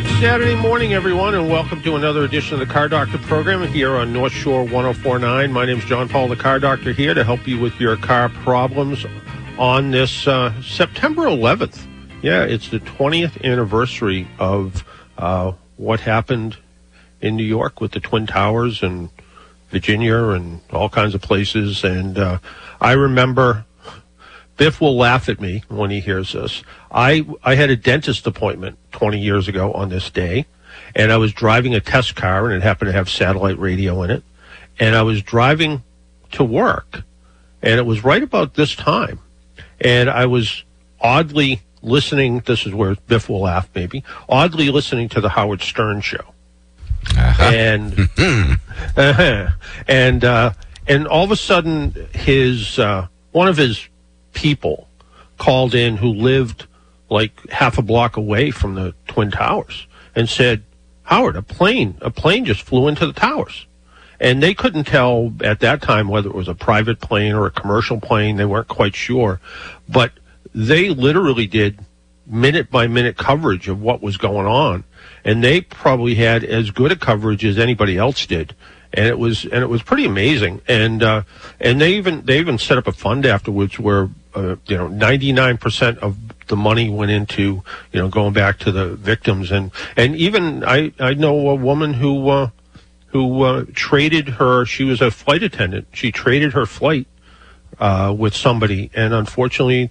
Good Saturday morning, everyone, and welcome to another edition of the Car Doctor program here on North Shore 1049. My name is John Paul, the Car Doctor, here to help you with your car problems on this uh, September 11th. Yeah, it's the 20th anniversary of uh, what happened in New York with the Twin Towers and Virginia and all kinds of places. And uh, I remember Biff will laugh at me when he hears this. I I had a dentist appointment 20 years ago on this day, and I was driving a test car, and it happened to have satellite radio in it. And I was driving to work, and it was right about this time, and I was oddly listening. This is where Biff will laugh, maybe oddly listening to the Howard Stern show and uh-huh. and uh, and all of a sudden his uh, one of his people called in who lived like half a block away from the twin towers and said howard a plane a plane just flew into the towers. And they couldn't tell at that time whether it was a private plane or a commercial plane. They weren't quite sure. But they literally did minute by minute coverage of what was going on. And they probably had as good a coverage as anybody else did. And it was and it was pretty amazing. And uh and they even they even set up a fund afterwards where uh, you know 99% of the money went into you know going back to the victims and and even i i know a woman who uh who uh, traded her she was a flight attendant she traded her flight uh with somebody and unfortunately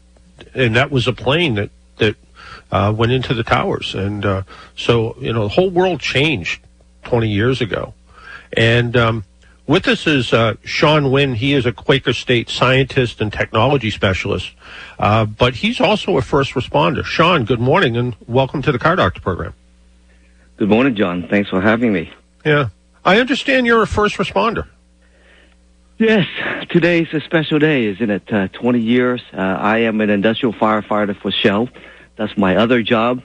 and that was a plane that that uh, went into the towers. And uh, so, you know, the whole world changed 20 years ago. And um, with us is uh, Sean Nguyen. He is a Quaker State scientist and technology specialist, uh, but he's also a first responder. Sean, good morning and welcome to the Car Doctor program. Good morning, John. Thanks for having me. Yeah. I understand you're a first responder. Yes, today's a special day, isn't it? Uh, 20 years. Uh, I am an industrial firefighter for Shell. That's my other job.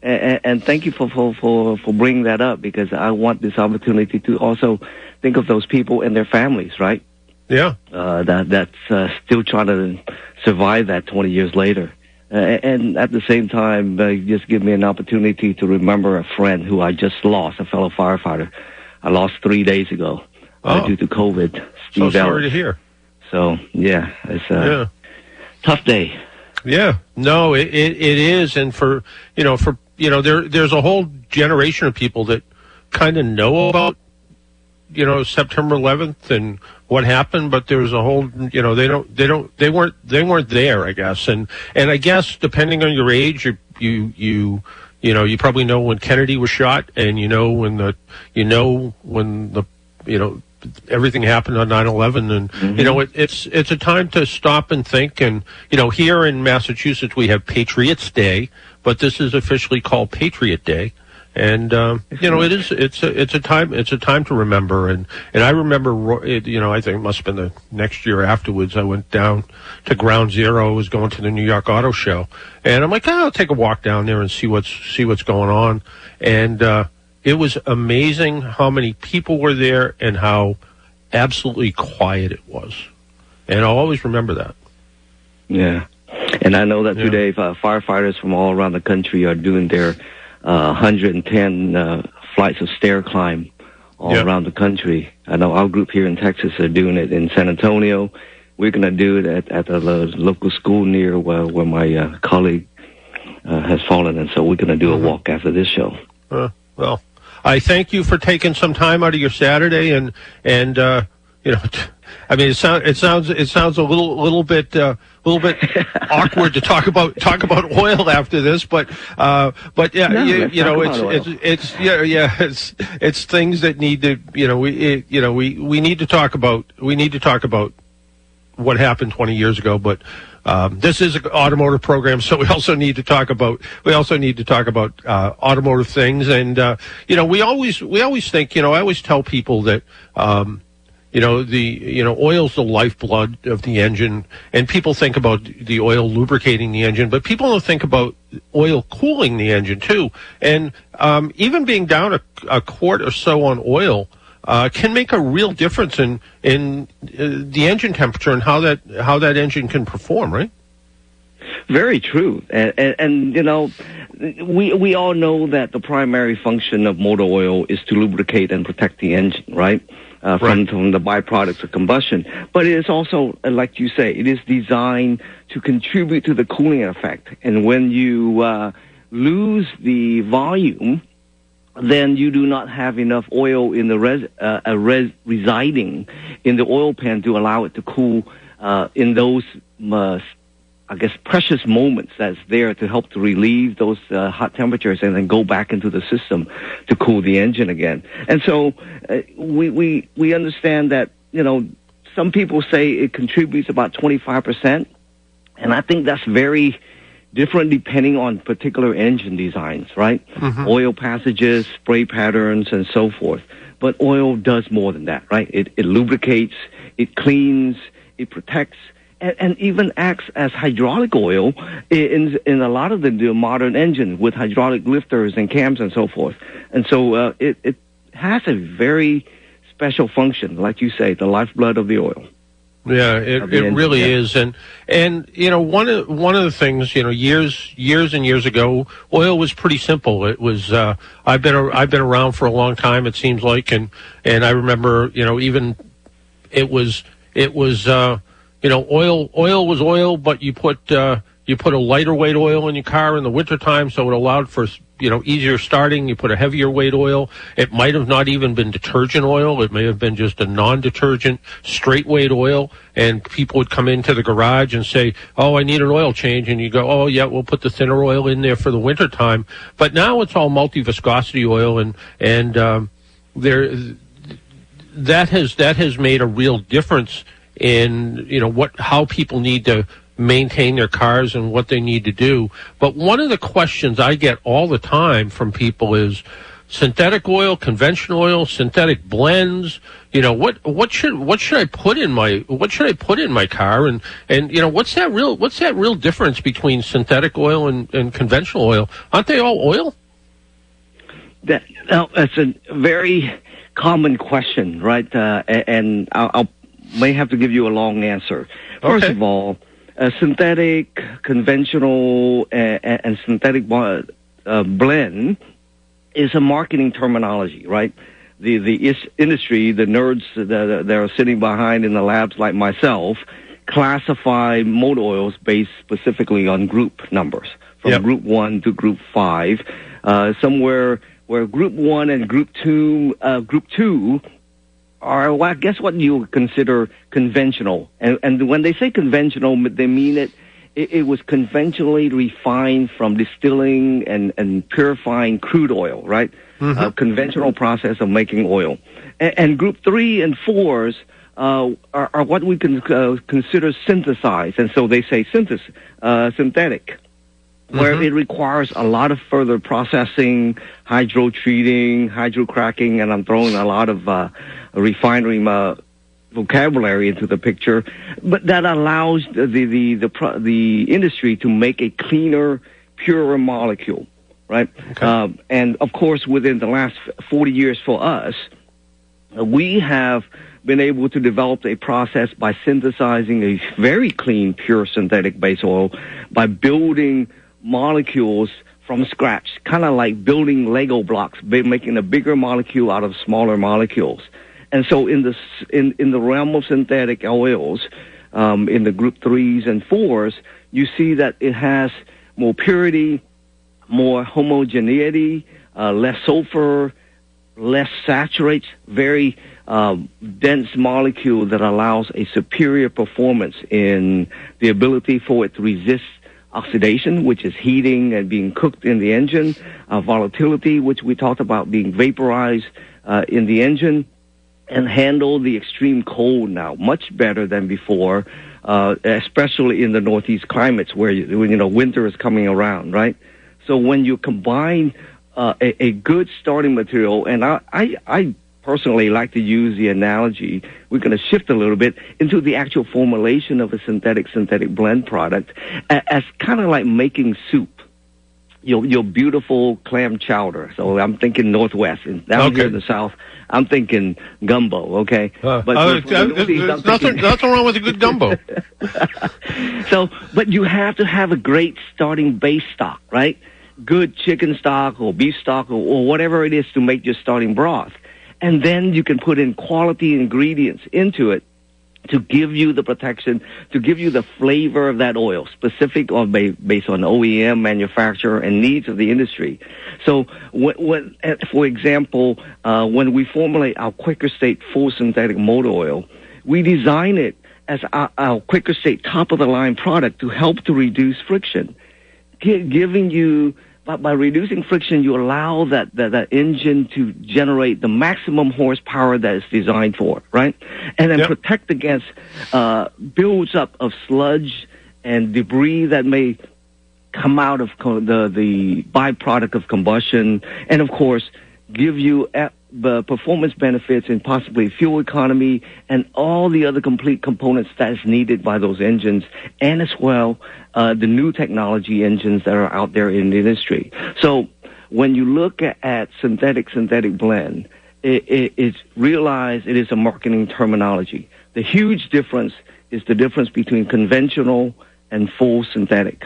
And, and thank you for, for, for, for bringing that up because I want this opportunity to also think of those people and their families, right? Yeah. Uh, that, that's uh, still trying to survive that 20 years later. Uh, and at the same time, uh, just give me an opportunity to remember a friend who I just lost, a fellow firefighter. I lost three days ago uh, Oh. due to COVID. So Steve sorry Ellis. to hear. So yeah, it's a Yeah. tough day. Yeah, no, it, it, it is, and for you know, for you know, there there's a whole generation of people that kind of know about you know September 11th and what happened, but there's a whole you know they don't they don't they weren't they weren't there, I guess, and and I guess depending on your age, you you you you know you probably know when Kennedy was shot, and you know when the you know when the you know everything happened on 9/11 and mm-hmm. you know it, it's it's a time to stop and think. And you know here in Massachusetts we have Patriots Day but this is officially called Patriot Day and um, you know it is it's a it's a time it's a time to remember and and I remember you know I think it must have been the next year afterwards I went down to Ground Zero I was going to the New York Auto Show and I'm like oh, I'll take a walk down there and see what's see what's going on and uh, it was amazing how many people were there and how absolutely quiet it was. And I'll always remember that. Yeah, and I know that Yeah. today uh, firefighters from all around the country are doing their 110 uh, flights of stair climb all Yeah. around the country. I know our group here in Texas are doing it in San Antonio. We're going to do it at, at a local school near where, where my uh, colleague uh, has fallen, and so we're going to do Mm-hmm. a walk after this show. Uh, well, I thank you for taking some time out of your Saturday and and uh, you know, I mean, it sounds it sounds it sounds a little little bit uh, little bit awkward to talk about talk about oil after this, but uh, but yeah, No, you, you know, it's it's it's yeah yeah it's it's things that need to you know we it, you know we we need to talk about we need to talk about what happened 20 years ago, but um, this is an automotive program, so we also need to talk about we also need to talk about uh, automotive things. And uh, you know, we always we always think you know I always tell people that. Um, you know the you know oil's the lifeblood of the engine and people think about the oil lubricating the engine but people don't think about oil cooling the engine too and um, even being down a, a quart or so on oil uh, can make a real difference in in uh, the engine temperature and how that how that engine can perform, right? Very true, and, and, and you know, we we all know that the primary function of motor oil is to lubricate and protect the engine, right? Uh, from, right. from the byproducts of combustion. But it is also, uh, like you say, it is designed to contribute to the cooling effect. And when you uh, lose the volume then you do not have enough oil in the res, uh, uh, res, residing in the oil pan to allow it to cool uh, in those, uh, I guess, precious moments that's there to help to relieve those uh, hot temperatures and then go back into the system to cool the engine again. And so uh, we, we, we understand that, you know, some people say it contributes about 25%. And I think that's very, different depending on particular engine designs, right? Mm-hmm. Oil passages, spray patterns, and so forth. But oil does more than that, right? It, it lubricates, it cleans, it protects, and, and even acts as hydraulic oil in, in a lot of the, the modern engines with hydraulic lifters and cams and so forth. And so uh, it, it has a very special function, like you say, the lifeblood of the oil. Yeah, it, it really yeah. is, and and you know one of one of the things you know years years and years ago, oil was pretty simple. It was uh, I've been I've been around for a long time. It seems like, and and I remember you know even it was it was uh, you know oil oil was oil, but you put uh, you put a lighter weight oil in your car in the wintertime, so it allowed for you know, easier starting. You put a heavier weight oil. It might have not even been detergent oil. It may have been just a non-detergent straight weight oil. And people would come into the garage and say, "Oh, I need an oil change," and you go, "Oh, yeah, we'll put the thinner oil in there for the winter time." But now it's all multi-viscosity oil, and and um, there that has that has made a real difference in you know what how people need to maintain their cars and what they need to do. But one of the questions I get all the time from people is synthetic oil, conventional oil, synthetic blends. You know what what should what should I put in my what should I put in my car and and you know what's that real what's that real difference between synthetic oil and, and conventional oil? Aren't they all oil? That no, that's a very common question, right? Uh, and I'll, I'll may have to give you a long answer. First okay. of all, uh, synthetic, conventional, and, and synthetic uh, blend is a marketing terminology, right? The the is- industry, the nerds that, that are sitting behind in the labs like myself, classify motor oils based specifically on group numbers, from yep. group one to group five. Uh, somewhere where group one and group two, uh, group two are, well, I guess what you consider conventional. And, and when they say conventional, they mean it, it, it was conventionally refined from distilling and, and purifying crude oil, right? Mm-hmm. A conventional process of making oil. And, and group three and fours uh, are, are, what we can uh, consider synthesized. And so they say synthesis, uh, synthetic where mm-hmm. it requires a lot of further processing, hydro treating, hydro cracking, and I'm throwing a lot of uh, refinery uh, vocabulary into the picture, but that allows the the the the, the industry to make a cleaner, purer molecule, right? Okay. Um, and of course, within the last 40 years for us, we have been able to develop a process by synthesizing a very clean, pure synthetic base oil by building molecules from scratch, kind of like building Lego blocks, making a bigger molecule out of smaller molecules. And so in the in in the realm of synthetic oils, um, in the group threes and fours, you see that it has more purity, more homogeneity, uh, less sulfur, less saturates, very um, dense molecule that allows a superior performance in the ability for it to resist oxidation, which is heating and being cooked in the engine, uh, volatility, which we talked about being vaporized uh, in the engine, and handle the extreme cold now much better than before. uh, especially in the Northeast climates where you, you know winter is coming around, right? So when you combine uh, a, a good starting material, and I, I, I personally like to use the analogy. We're going to shift a little bit into the actual formulation of a synthetic synthetic blend product as kind of like making soup. Your your beautiful clam chowder. So I'm thinking Northwest, and down Okay. here in the South, I'm thinking gumbo. Okay, Uh, but uh, uh, Northeast, nothing, nothing wrong with a good gumbo. so, but you have to have a great starting base stock, right? Good chicken stock or beef stock or, or whatever it is to make your starting broth. And then you can put in quality ingredients into it to give you the protection, to give you the flavor of that oil, specific or ba- based on OEM, manufacturer, and needs of the industry. So, when, uh, for example, uh, when we formulate our Quaker state full synthetic motor oil, we design it as our, our Quaker State top of the line product to help to reduce friction, Gi- giving you by, by reducing friction, you allow that, that that engine to generate the maximum horsepower that it's designed for, right? And then Yep. protect against uh, builds up of sludge and debris that may come out of co- the the byproduct of combustion, and of course, give you the performance benefits and possibly fuel economy and all the other complete components that is needed by those engines, and as well uh, the new technology engines that are out there in the industry. So when you look at, synthetic synthetic blend, it, it, it's realized it is a marketing terminology. The huge difference is the difference between conventional and full synthetic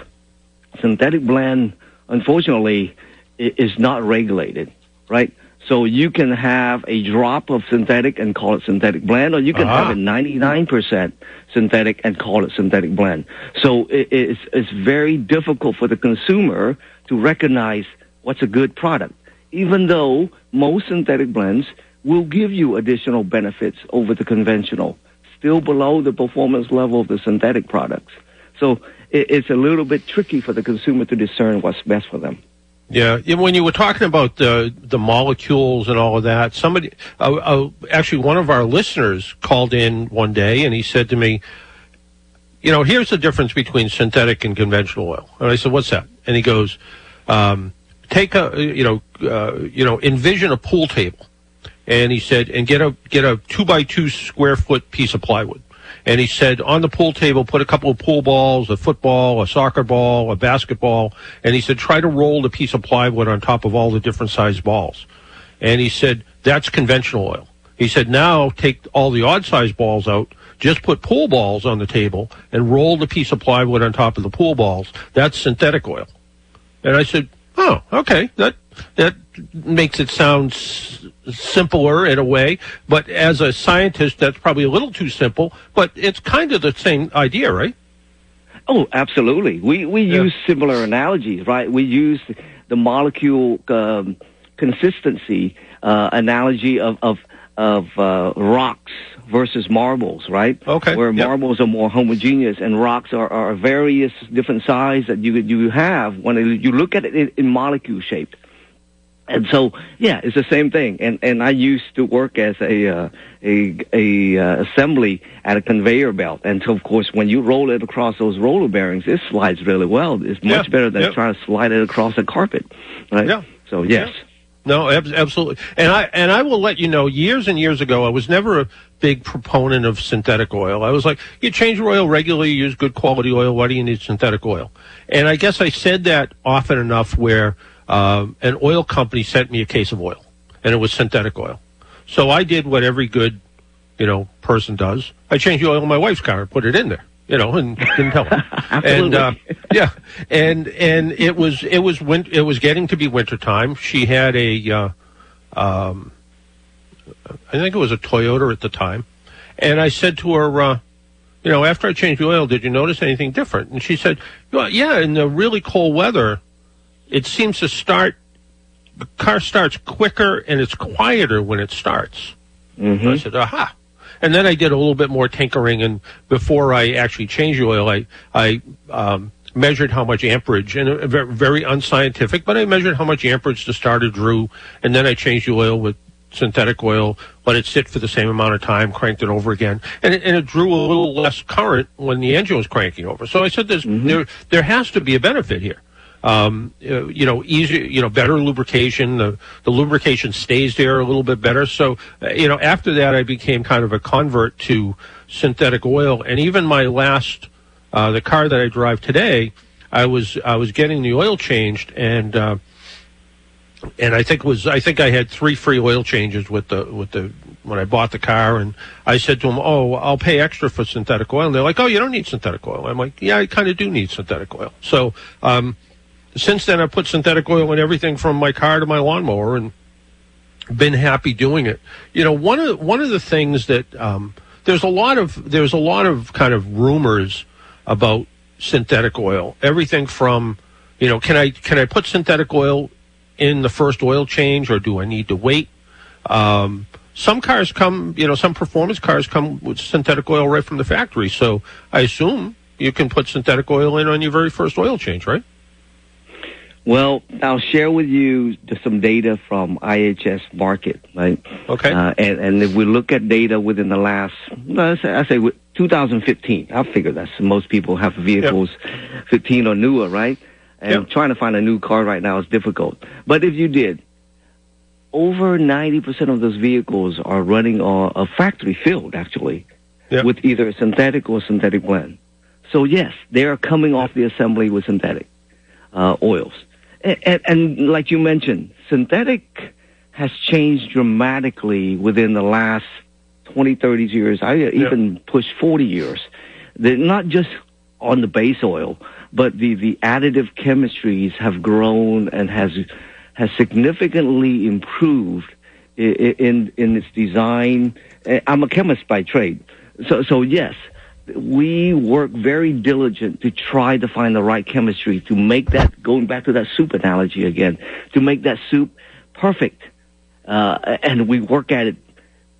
synthetic blend, unfortunately, is not regulated, right? So you can have a drop of synthetic and call it synthetic blend, or you can Ah. have a 99% synthetic and call it synthetic blend. So it, it's, it's very difficult for the consumer to recognize what's a good product, even though most synthetic blends will give you additional benefits over the conventional, still below the performance level of the synthetic products. So it, it's a little bit tricky for the consumer to discern what's best for them. Yeah, when you were talking about the the molecules and all of that, somebody, uh, uh, actually, one of our listeners called in one day and he said to me, "You know, here's the difference between synthetic and conventional oil." And I said, "What's that?" And he goes, um, "Take a, you know, uh, you know, envision a pool table." And he said, "And get a get a two by two square foot piece of plywood." And he said, on the pool table, put a couple of pool balls, a football, a soccer ball, a basketball. And he said, try to roll the piece of plywood on top of all the different sized balls. And he said, that's conventional oil. He said, now take all the odd sized balls out, just put pool balls on the table and roll the piece of plywood on top of the pool balls. That's synthetic oil. And I said, oh, okay, that, that makes it sound simpler in a way, but as a scientist, that's probably a little too simple, but it's kind of the same idea, right? Oh, absolutely. We we Yeah. use similar analogies, right? We use the molecule um, consistency uh, analogy of of of uh, rocks versus marbles, right? Okay, Where yep. marbles are more homogeneous and rocks are, are various different size that you you have when you look at it in, in molecule shape. And so, yeah, it's the same thing. And and I used to work as a uh, a a uh, assembly at a conveyor belt. And so, of course, when you roll it across those roller bearings, it slides really well. It's much Yeah, better than yeah. trying to slide it across a carpet, right? Yeah. So yes, No, ab- absolutely. And I and I will let you know. Years and years ago, I was never a big proponent of synthetic oil. I was like, you change your oil regularly, you use good quality oil. Why do you need synthetic oil? And I guess I said that often enough where um, an oil company sent me a case of oil, and it was synthetic oil. So I did what every good, you know, person does. I changed the oil in my wife's car and put it in there. You know, and didn't tell her. and uh, yeah, and and it was it was win- it was getting to be winter time. She had a, uh, um, I think it was a Toyota at the time, and I said to her, uh, you know, after I changed the oil, did you notice anything different? And she said, well, yeah, in the really cold weather, it seems to start. The car starts quicker and it's quieter when it starts. hmm I said, aha. And then I did a little bit more tinkering, and before I actually changed the oil, I I um, measured how much amperage, and uh, very, unscientific, but I measured how much amperage the starter drew, and then I changed the oil with synthetic oil but it sit for the same amount of time, cranked it over again, and it, and it drew a little less current when the engine was cranking over. So I said, there's, mm-hmm. there there has to be a benefit here. Um, uh, you know, easier, you know, better lubrication. The, the lubrication stays there a little bit better. So, uh, you know, after that, I became kind of a convert to synthetic oil. And even my last, uh, the car that I drive today, I was I was getting the oil changed, and uh, and I think was I think I had three free oil changes with the with the when I bought the car, and I said to them, "Oh, I'll pay extra for synthetic oil." And they're like, "Oh, you don't need synthetic oil." I'm like, "Yeah, I kind of do need synthetic oil." So um, since then, I put synthetic oil in everything from my car to my lawnmower, and been happy doing it. You know, one of one of the things that um, there's a lot of there's a lot of kind of rumors about synthetic oil. Everything from, you know, can I can I put synthetic oil in the first oil change, or do I need to wait? Um, some cars come, you know, some performance cars come with synthetic oil right from the factory. So I assume you can put synthetic oil in on your very first oil change, right? Well, I'll share with you some data from IHS Markit, right? Okay. Uh, and, and if we look at data within the last, I say, I say 2015, I figure that's most people have vehicles yep. 15 or newer, right? And yep. trying to find a new car right now is difficult. But if you did, over 90% of those vehicles are running on a factory filled, actually, yep. with either a synthetic or synthetic blend. So yes, they are coming off the assembly with synthetic uh, oils. And, and, like you mentioned, synthetic has changed dramatically within the last 20, 30 years. I even yeah. push 40 years. They're not just on the base oil, but the, the additive chemistries have grown and has has significantly improved in, in, in its design. I'm a chemist by trade, so so yes, we work very diligent to try to find the right chemistry to make that, going back to that soup analogy again, to make that soup perfect. Uh, and we work at it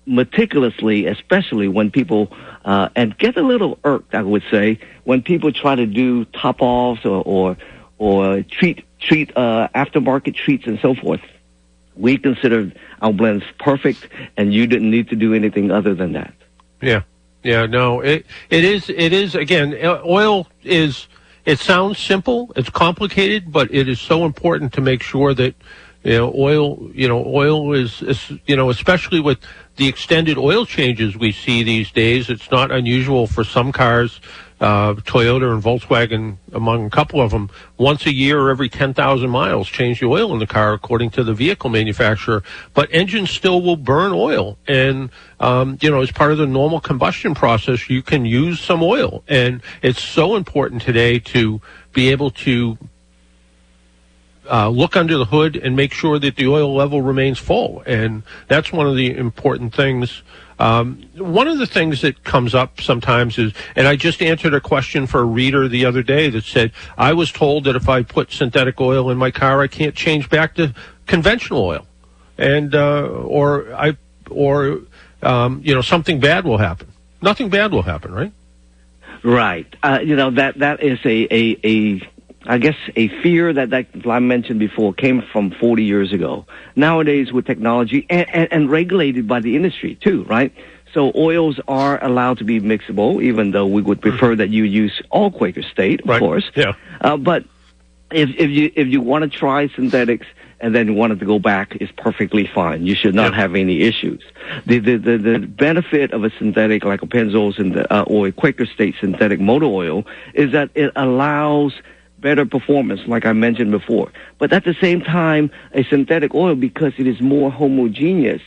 meticulously, especially when people, uh, and get a little irked, I would say, when people try to do top offs or, or, or treat, treat, uh, aftermarket treats and so forth. We consider our blends perfect and you didn't need to do anything other than that. Yeah. Yeah, no, it it is it is again uh, oil is it sounds simple, it's complicated, but it is so important to make sure that you know oil you know oil is, is you know especially with the extended oil changes we see these days, it's not unusual for some cars uh, Toyota and Volkswagen, among a couple of them, once a year or every 10,000 miles, change the oil in the car according to the vehicle manufacturer. But engines still will burn oil. And, um, you know, as part of the normal combustion process, you can use some oil. And it's so important today to be able to uh, look under the hood and make sure that the oil level remains full. And that's one of the important things um, one of the things that comes up sometimes is, and I just answered a question for a reader the other day that said, I was told that if I put synthetic oil in my car, I can't change back to conventional oil. And, uh, or I, or, um, you know, something bad will happen. Nothing bad will happen, right? Right. Uh, you know, that, that is a, a, a I guess a fear that, that I mentioned before came from 40 years ago. Nowadays with technology and, and, and regulated by the industry too, right? So oils are allowed to be mixable, even though we would prefer that you use all Quaker State, of right. course. Yeah. Uh, but if, if you if you want to try synthetics and then wanted to go back, is perfectly fine. You should not have any issues. The, the the the benefit of a synthetic like a Pennzoil uh, or a Quaker State synthetic motor oil is that it allows better performance, like I mentioned before. But at the same time, a synthetic oil, because it is more homogeneous,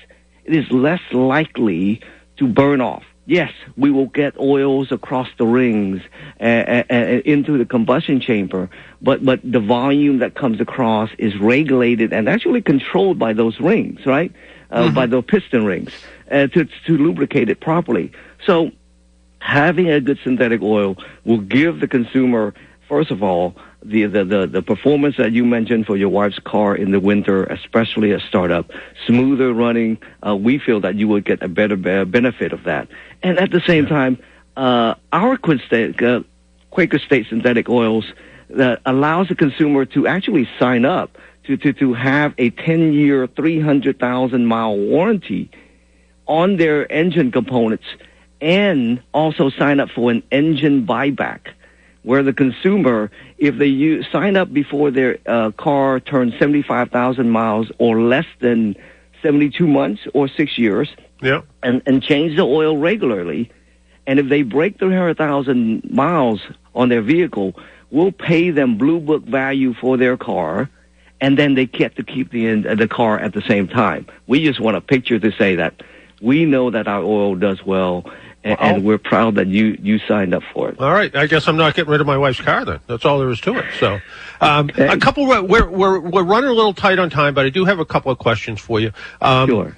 it is less likely to burn off. Yes, we will get oils across the rings and, and into the combustion chamber, but, but the volume that comes across is regulated and actually controlled by those rings, right? Uh, mm-hmm. By the piston rings uh, to, to lubricate it properly. So having a good synthetic oil will give the consumer first of all, the, the, the, the, performance that you mentioned for your wife's car in the winter, especially a startup, smoother running, uh, we feel that you would get a better benefit of that. And at the same yeah. time, uh, our uh, Quaker State synthetic oils that allows the consumer to actually sign up to, to, to have a 10 year, 300,000 mile warranty on their engine components and also sign up for an engine buyback where the consumer, if they use, sign up before their uh, car turns 75,000 miles or less than 72 months or six years, Yeah. and, and change the oil regularly, and if they break 300,000 miles on their vehicle, we'll pay them blue book value for their car, and then they get to keep the uh, the car at the same time. We just want a picture to say that we know that our oil does well, and, Well, and we're proud that you you signed up for it. All right. I guess I'm not getting rid of my wife's car then. That's all there is to it. So, um, a couple. We're we're we're running a little tight on time, but I do have a couple of questions for you. Um, Sure.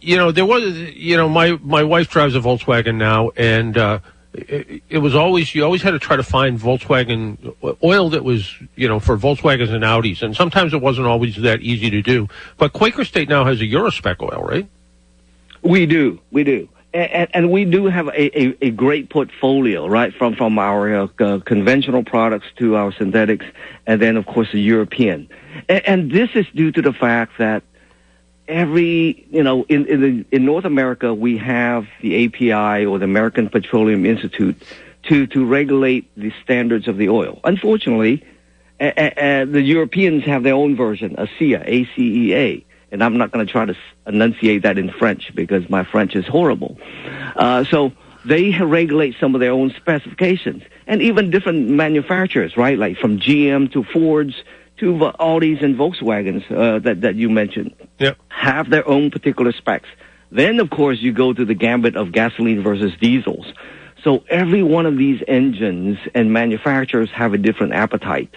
you know, there was, you know, my my wife drives a Volkswagen now, and uh, it, it was always you always had to try to find Volkswagen oil that was, you know, for Volkswagens and Audis, and sometimes it wasn't always that easy to do. But Quaker State now has a Eurospec oil, right? We do, we do, and, and we do have a, a, a great portfolio, right? From from our uh, uh, conventional products to our synthetics, and then of course the European. And, and this is due to the fact that every you know in in, the, in North America we have the API or the American Petroleum Institute to to regulate the standards of the oil. Unfortunately, the Europeans have their own version, ACEA, A-C-E-A, and I'm not going to try to enunciate that in French because my French is horrible. Uh, so they regulate some of their own specifications, and even different manufacturers, right? Like from GM to Fords to Audis and Volkswagens uh, that that you mentioned Yep. have their own particular specs. Then, of course, you go to the gambit of gasoline versus diesels. So every one of these engines and manufacturers have a different appetite.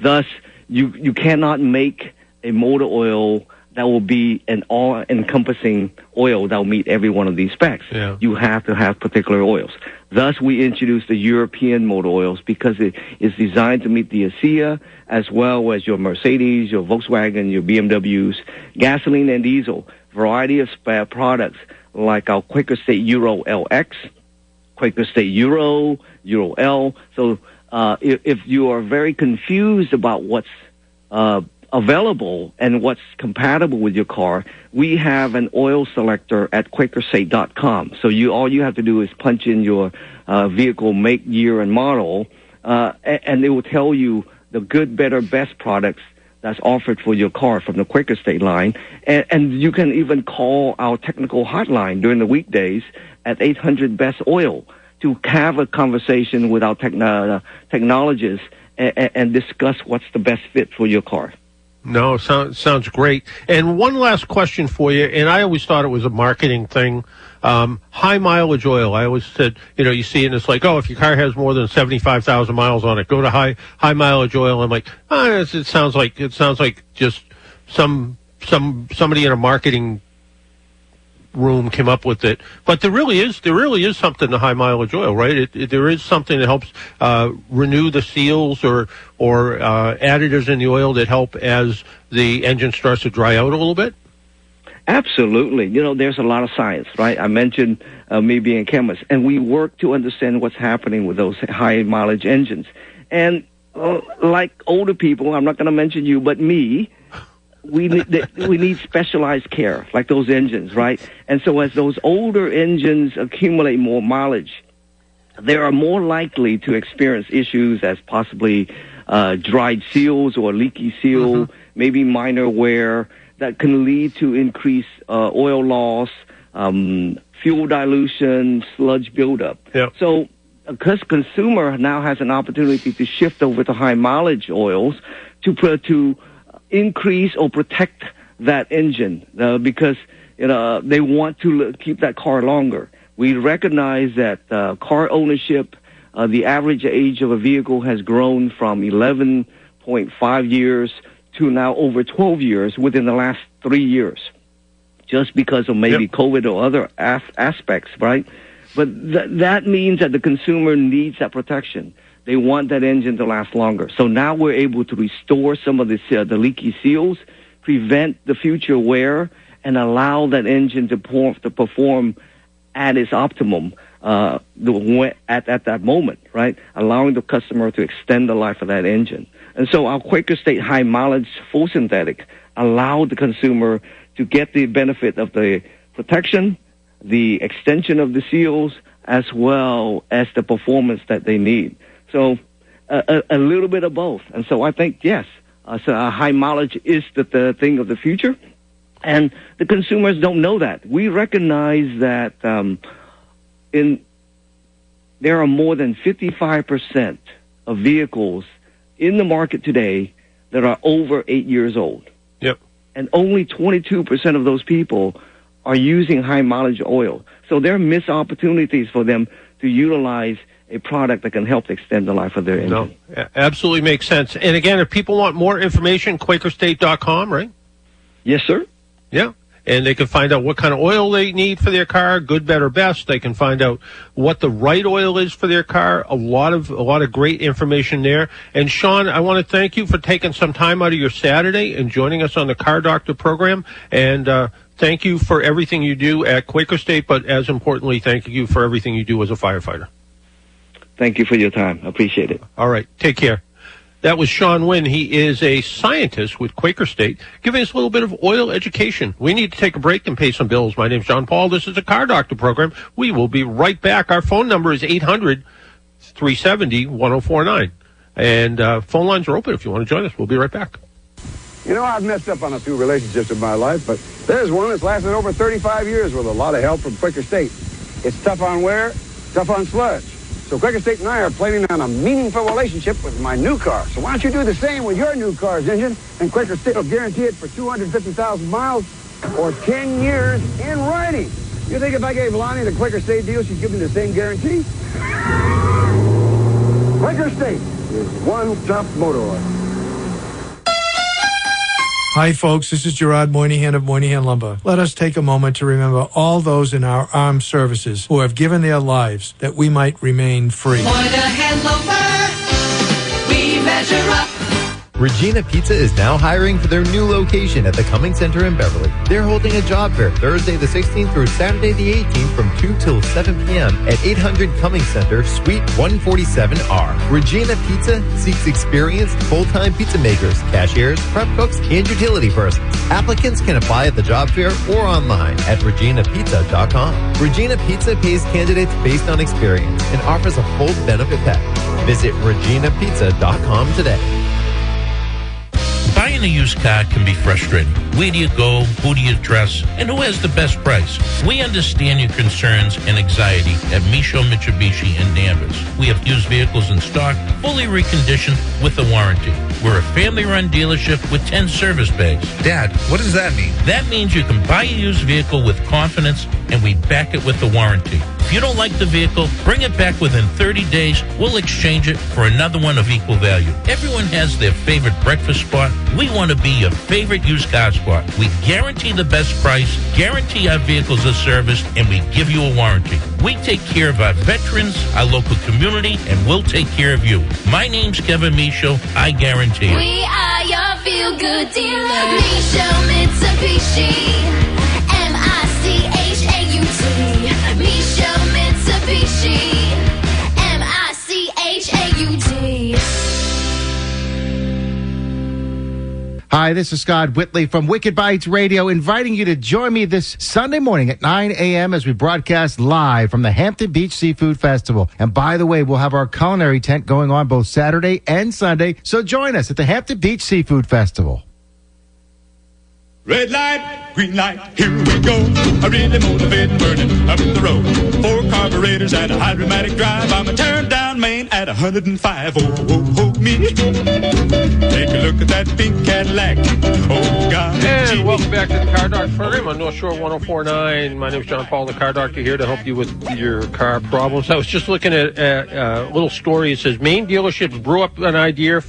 Thus, you, you cannot make a motor oil that will be an all-encompassing oil that will meet every one of these specs. Yeah. You have to have particular oils. Thus, we introduced the European motor oils because it is designed to meet the ACEA as well as your Mercedes, your Volkswagen, your BMWs, gasoline and diesel, variety of spare products like our Quaker State Euro LX, Quaker State Euro, Euro L. So uh, if, if you are very confused about what's uh, available and what's compatible with your car, we have an oil selector at QuakerState.com. So you all you have to do is punch in your uh, vehicle make, year, and model, uh, and, it will tell you the good, better, best products that's offered for your car from the Quaker State line. And, and you can even call our technical hotline during the weekdays at 800 Best Oil to have a conversation with our techno- technologists and, and discuss what's the best fit for your car. No, sounds sounds great. And one last question for you. And I always thought it was a marketing thing. Um, high mileage oil. I always said, you know, you see it and it's like, oh, if your car has more than seventy five thousand miles on it, go to high high mileage oil. I'm like, ah, it sounds like it sounds like just some some somebody in a marketing room came up with it. But there really is there really is something to high mileage oil, right? It, it, there is something that helps uh, renew the seals or or uh, additives in the oil that help as the engine starts to dry out a little bit. Absolutely. You know, there's a lot of science, right? I mentioned uh, me being a chemist, and we work to understand what's happening with those high mileage engines. And uh, like older people, I'm not going to mention you, but me, we need, we need specialized care, like those engines, right? And so as those older engines accumulate more mileage, they are more likely to experience issues as possibly uh, dried seals or leaky seal, maybe minor wear that can lead to increased uh, oil loss, um, fuel dilution, sludge buildup. Yeah. So, because consumer now has an opportunity to shift over to high mileage oils to pr- to increase or protect that engine uh, because you know they want to l- keep that car longer. We recognize that uh, car ownership, uh, the average age of a vehicle has grown from 11.5 years to now over 12 years within the last three years, just because of maybe Yep. COVID or other as- aspects, right? But th- that means that the consumer needs that protection. They want that engine to last longer. So now we're able to restore some of the, uh, the leaky seals, prevent the future wear, and allow that engine to, to perform at its optimum uh, at, at that moment, right? Allowing the customer to extend the life of that engine. And so our Quaker State high mileage full synthetic allowed the consumer to get the benefit of the protection, the extension of the seals, as well as the performance that they need. So a, a, little bit of both. And so I think, yes, uh, so high mileage is the, the thing of the future. And the consumers don't know that. We recognize that um, in there are more than 55% of vehicles in the market today that are over eight years old. Yep. And only 22% of those people are using high mileage oil. So there are missed opportunities for them to utilize a product that can help extend the life of their engine. No, absolutely makes sense. And again, if people want more information, QuakerState.com, right? Yes, sir. Yeah. And they can find out what kind of oil they need for their car, good, better, best. They can find out what the right oil is for their car. A lot of a lot of great information there. And Sean, I want to thank you for taking some time out of your Saturday and joining us on the Car Doctor program. And uh, thank you for everything you do at Quaker State, but as importantly, thank you for everything you do as a firefighter. Thank you for your time. I appreciate it. All right. Take care. That was Sean Nguyen. He is a scientist with Quaker State, giving us a little bit of oil education. We need to take a break and pay some bills. My name is John Paul. This is a Car Doctor program. We will be right back. Our phone number is 800 370 1049. And uh, phone lines are open if you want to join us. We'll be right back. You know, I've messed up on a few relationships in my life, but there's one that's lasted over 35 years with a lot of help from Quaker State. It's tough on wear, tough on sludge. So Quaker State and I are planning on a meaningful relationship with my new car. So why don't you do the same with your new car's engine, and Quaker State will guarantee it for 250,000 miles or 10 years in writing. You think if I gave Lonnie the Quaker State deal, she'd give me the same guarantee? Quaker State is one tough motor oil. Hi, folks. This is Gerard Moynihan of Moynihan Lumber. Let us take a moment to remember all those in our armed services who have given their lives that we might remain free. Moynihan Lumber, we measure up. Regina Pizza is now hiring for their new location at the Cumming Center in Beverly. They're holding a job fair Thursday the 16th through Saturday the 18th from 2 till 7 p.m. at 800 Cumming Center, Suite 147R. Regina Pizza seeks experienced full-time pizza makers, cashiers, prep cooks, and utility persons. Applicants can apply at the job fair or online at reginapizza.com. Regina Pizza pays candidates based on experience and offers a full benefit package. Visit reginapizza.com today. Buying a used car can be frustrating. Where do you go? Who do you trust? And who has the best price? We understand your concerns and anxiety at Micho Mitsubishi in Danvers. We have used vehicles in stock, fully reconditioned with a warranty. We're a family-run dealership with 10 service bays. Dad, what does that mean? That means you can buy a used vehicle with confidence and we back it with the warranty. If you don't like the vehicle, bring it back within 30 days. We'll exchange it for another one of equal value. Everyone has their favorite breakfast spot. We want to be your favorite used car spot. We guarantee the best price, guarantee our vehicles are serviced, and we give you a warranty. We take care of our veterans, our local community, and we'll take care of you. My name's Kevin Micho. I guarantee it. We are your feel-good dealer. Micho Mitsubishi. Hi, this is Scott Whitley from Wicked Bites Radio, inviting you to join me this Sunday morning at 9 a.m. as we broadcast live from the Hampton Beach Seafood Festival. And by the way, we'll have our culinary tent going on both Saturday and Sunday, so join us at the Hampton Beach Seafood Festival. Red light, green light, here we go. A really motivating burning up the road. Four carburetors and a hydromatic drive. I'm a turn down main at 105. Oh, oh, oh, me. Take a look at that pink Cadillac. Oh, God. And welcome back to the Car Doctor program on North Shore 1049. My name is John Paul, the Car Doctor, here to help you with your car problems. I was just looking at a uh, little story. It says Maine dealerships brew up an idea.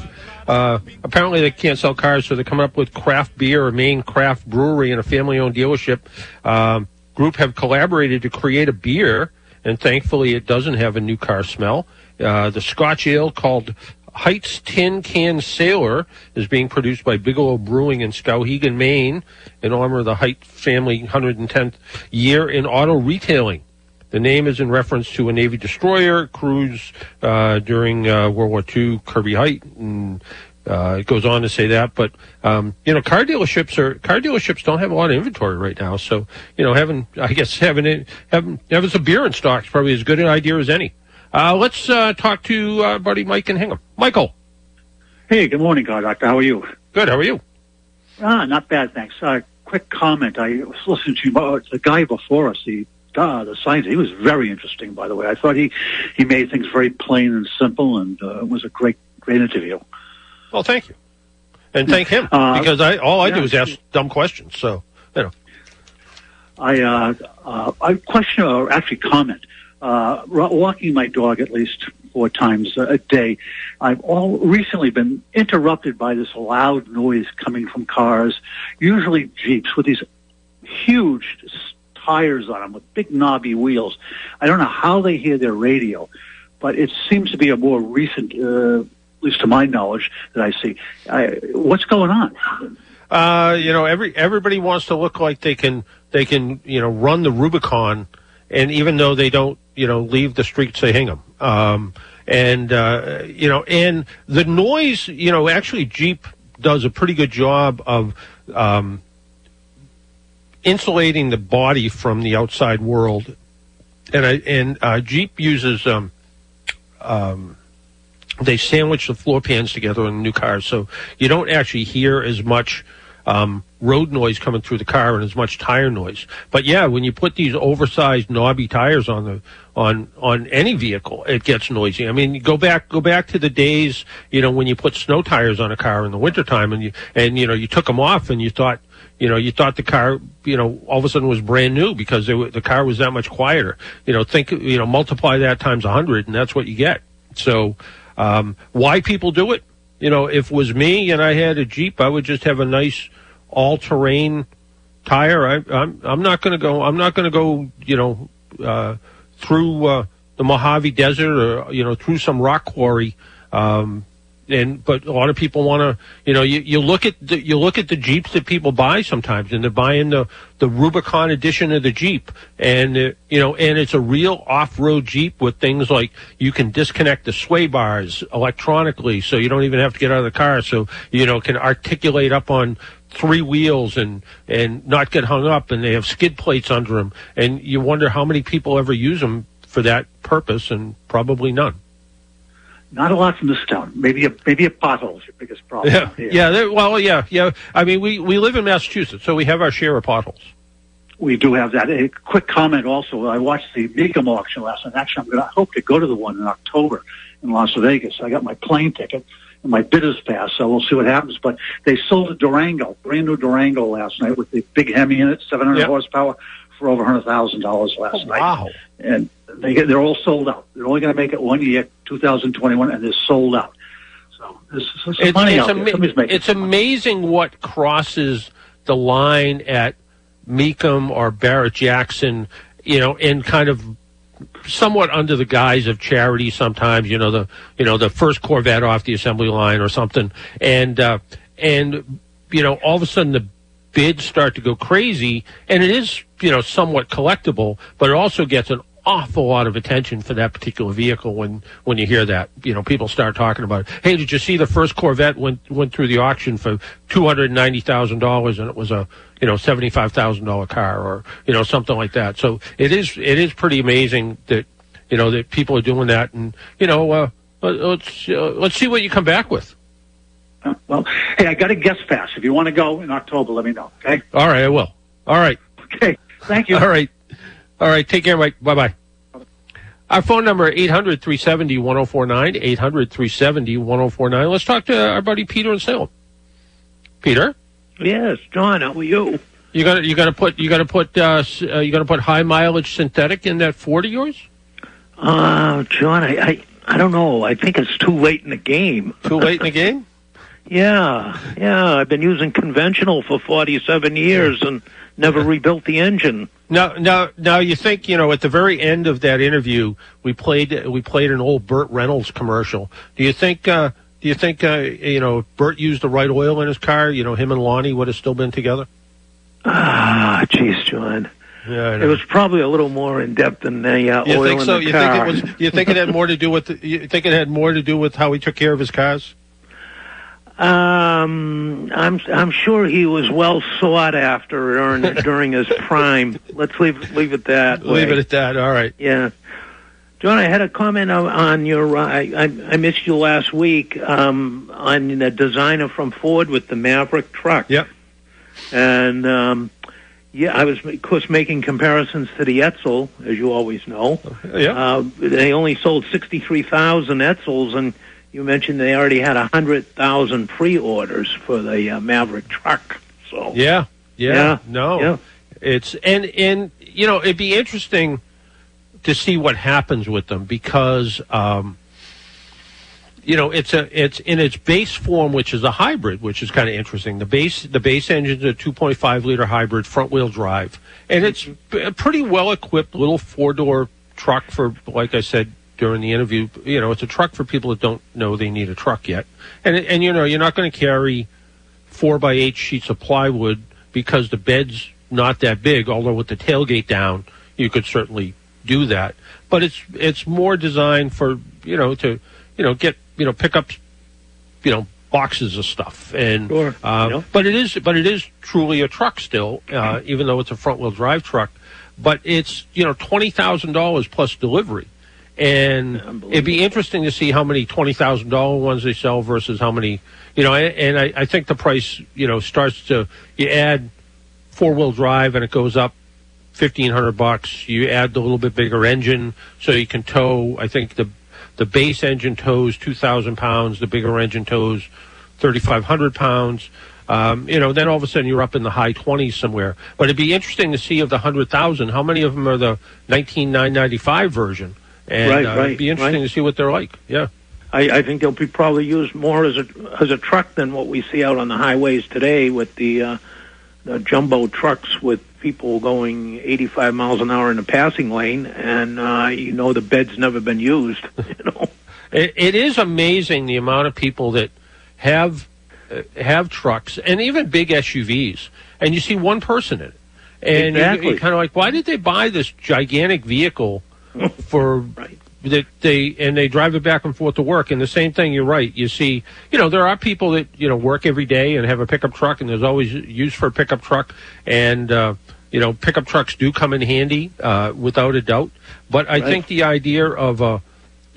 Uh, apparently, they can't sell cars, so they're coming up with craft beer, a Maine craft brewery, and a family-owned dealership um, group have collaborated to create a beer, and thankfully, it doesn't have a new car smell. Uh, the Scotch ale called Hight's Tin Can Sailor is being produced by Bigelow Brewing in Skowhegan, Maine, in honor of the Hight family 110th year in auto retailing. The name is in reference to a Navy destroyer cruise uh, during uh, World War II, Kirby Hight. And Uh, it goes on to say that, but um, you know, car dealerships are car dealerships don't have a lot of inventory right now. So you know, having I guess having it, having having some beer in stock is probably as good an idea as any. Uh, let's uh, talk to uh, buddy Mike and Hingham. Michael, Hey, good morning, God Doctor. How are you? good. How are you? Ah, not bad, thanks. Uh, quick comment. I was listening to uh, the guy before us, the uh, the science. He was very interesting, by the way. I thought he he made things very plain and simple, and uh, it was a great great interview. Well, thank you, and thank him Uh, because I all I do is ask dumb questions. So you know, I uh, uh, I question or actually comment. Uh, walking my dog at least four times a day, I've all recently been interrupted by this loud noise coming from cars, usually jeeps with these huge tires on them with big knobby wheels. I don't know how they hear their radio, but it seems to be a more recent, uh, at least to my knowledge, that I see. I, what's going on? uh, you know, every everybody wants to look like they can they can you know run the Rubicon, and even though they don't you know leave the streets of Hingham. Um, and uh, you know, and the noise, you know, actually Jeep does a pretty good job of um, insulating the body from the outside world. And I and uh, Jeep uses um, um, they sandwich the floor pans together in new cars, so you don't actually hear as much um, road noise coming through the car and as much tire noise. But yeah, when you put these oversized knobby tires on the on on any vehicle, it gets noisy. I mean, go back go back to the days, you know, when you put snow tires on a car in the wintertime and you and you know you took them off and you thought you know, you thought the car, you know, all of a sudden was brand new because were, the car was that much quieter. You know, think, you know, multiply that times a hundred, and that's what you get. So, um, why people do it? You know, if it was me and I had a Jeep, I would just have a nice all-terrain tire. I, I'm I'm not going to go. I'm not going to go. You know, uh, through uh, the Mojave Desert or you know through some rock quarry. Um, and but a lot of people want to, you know, you, you look at the, you look at the Jeeps that people buy sometimes, and they're buying the the Rubicon edition of the Jeep, and uh, you know, and it's a real off-road Jeep with things like you can disconnect the sway bars electronically, so you don't even have to get out of the car, so you know can articulate up on three wheels and and not get hung up, and they have skid plates under them, and you wonder how many people ever use them for that purpose, and probably none. Not a lot from this town. Maybe a maybe a pothole is your biggest problem. Yeah, yeah. there- well, yeah, yeah. I mean, we we live in Massachusetts, so we have our share of potholes. We do have that. A quick comment also. I watched the Mecum auction last night. Actually, I'm going to hope to go to the one in October in Las Vegas. I got my plane ticket and my bidder's pass, so we'll see what happens. But they sold a Durango, brand new Durango last night with the big Hemi in it, 700 Yeah. horsepower, for over $100,000 last night. Wow. And they get, they're all sold out. They're only going to make it one year, 2021, and they're sold out. So there's, there's some It's, money it's, out there. ama- making it's amazing what crosses the line at Mecum or Barrett Jackson, you know, and kind of somewhat under the guise of charity sometimes, you know, the you know, the first Corvette off the assembly line or something. And uh and you know, all of a sudden the bids start to go crazy and it is, you know, somewhat collectible, but it also gets an awful lot of attention for that particular vehicle when when you hear that. You know, people start talking about, it. hey, did you see the first Corvette went went through the auction for two hundred ninety thousand dollars and it was a you know seventy five thousand dollar car or you know something like that. So it is it is pretty amazing that you know that people are doing that and you know uh, let- let's uh, let's see what you come back with. Well, hey, I got a guest pass. If you want to go in October, let me know. Okay. All right, I will. All right. Okay. Thank you. All right. All right. Take care, Mike. Bye bye. Our phone number 800 370 1049. 800 370 1049. Let's talk to our buddy Peter in Salem. Peter? Yes, John, how are you? You got you got to put you got to put uh, uh, you got to put high mileage synthetic in that Ford of yours. Uh, John, I, I, I don't know. I think it's too late in the game. Too late in the game? Yeah, yeah. I've been using conventional for 47 years and never rebuilt the engine. Now, now, now, you think you know at the very end of that interview we played we played an old Burt Reynolds commercial. Do you think uh, do you think uh, you know Burt used the right oil in his car? You know him and Loni would have still been together. Ah, jeez, John. Yeah, It was probably a little more in depth than the uh, You oil think in so? the You car. think it was? You think it had more to do with? The, you think it had more to do with how he took care of his cars? Um, I'm I'm sure he was well sought after during, during his prime. Let's leave leave it that way. Leave it at that. All right. Yeah. John, I had a comment on, on your. Uh, I, I I missed you last week um, on the designer from Ford with the Maverick truck. Yep. And um, yeah, I was of course making comparisons to the Edsel, as you always know. Yeah. Uh, they only sold sixty three thousand Edsels, and you mentioned they already had a hundred thousand pre orders for the uh, Maverick truck. So Yeah. Yeah. Yeah. No. Yeah. It's and and you know it'd be interesting to see what happens with them because um, you know it's a it's in its base form, which is a hybrid, which is kind of interesting. The base the base engine's a 2.5 liter hybrid front wheel drive, and it's a pretty well equipped little four door truck for like I said during the interview. You know, it's a truck for people that don't know they need a truck yet, and and you know you're not going to carry four by eight sheets of plywood because the bed's not that big. Although with the tailgate down, you could certainly do that. But it's it's more designed for you know to you know get you know pick up you know boxes of stuff and Sure. uh, Yeah. but it is but it is truly a truck still uh, even though it's a front wheel drive truck but it's you know twenty thousand dollars plus delivery and it'd be interesting to see how many twenty thousand dollar ones they sell versus how many you know and, I, I think the price you know starts to you add four wheel drive and it goes up fifteen hundred bucks. You add the little bit bigger engine so you can tow. I think the the base engine tows two thousand pounds. The bigger engine tows thirty five hundred pounds. Um, you know, then all of a sudden you're up in the high twenties somewhere. But it'd be interesting to see of the hundred thousand, how many of them are the nineteen nine ninety five version. And Right, uh, right, it'd be interesting right. to see what they're like. Yeah. I, I think they'll be probably used more as a as a truck than what we see out on the highways today with the, uh, the jumbo trucks with people going 85 miles an hour in the passing lane, and uh, you know the bed's never been used. You know, It, it is amazing the amount of people that have uh, have trucks and even big SUVs, and you see one person in it, and Exactly. you're kind of like, why did they buy this gigantic vehicle for right. that they and they drive it back and forth to work? And the same thing, you're right. You see, you know, there are people that you know work every day and have a pickup truck, and there's always use for a pickup truck, and uh, you know, pickup trucks do come in handy uh, without a doubt. But I Right. think the idea of a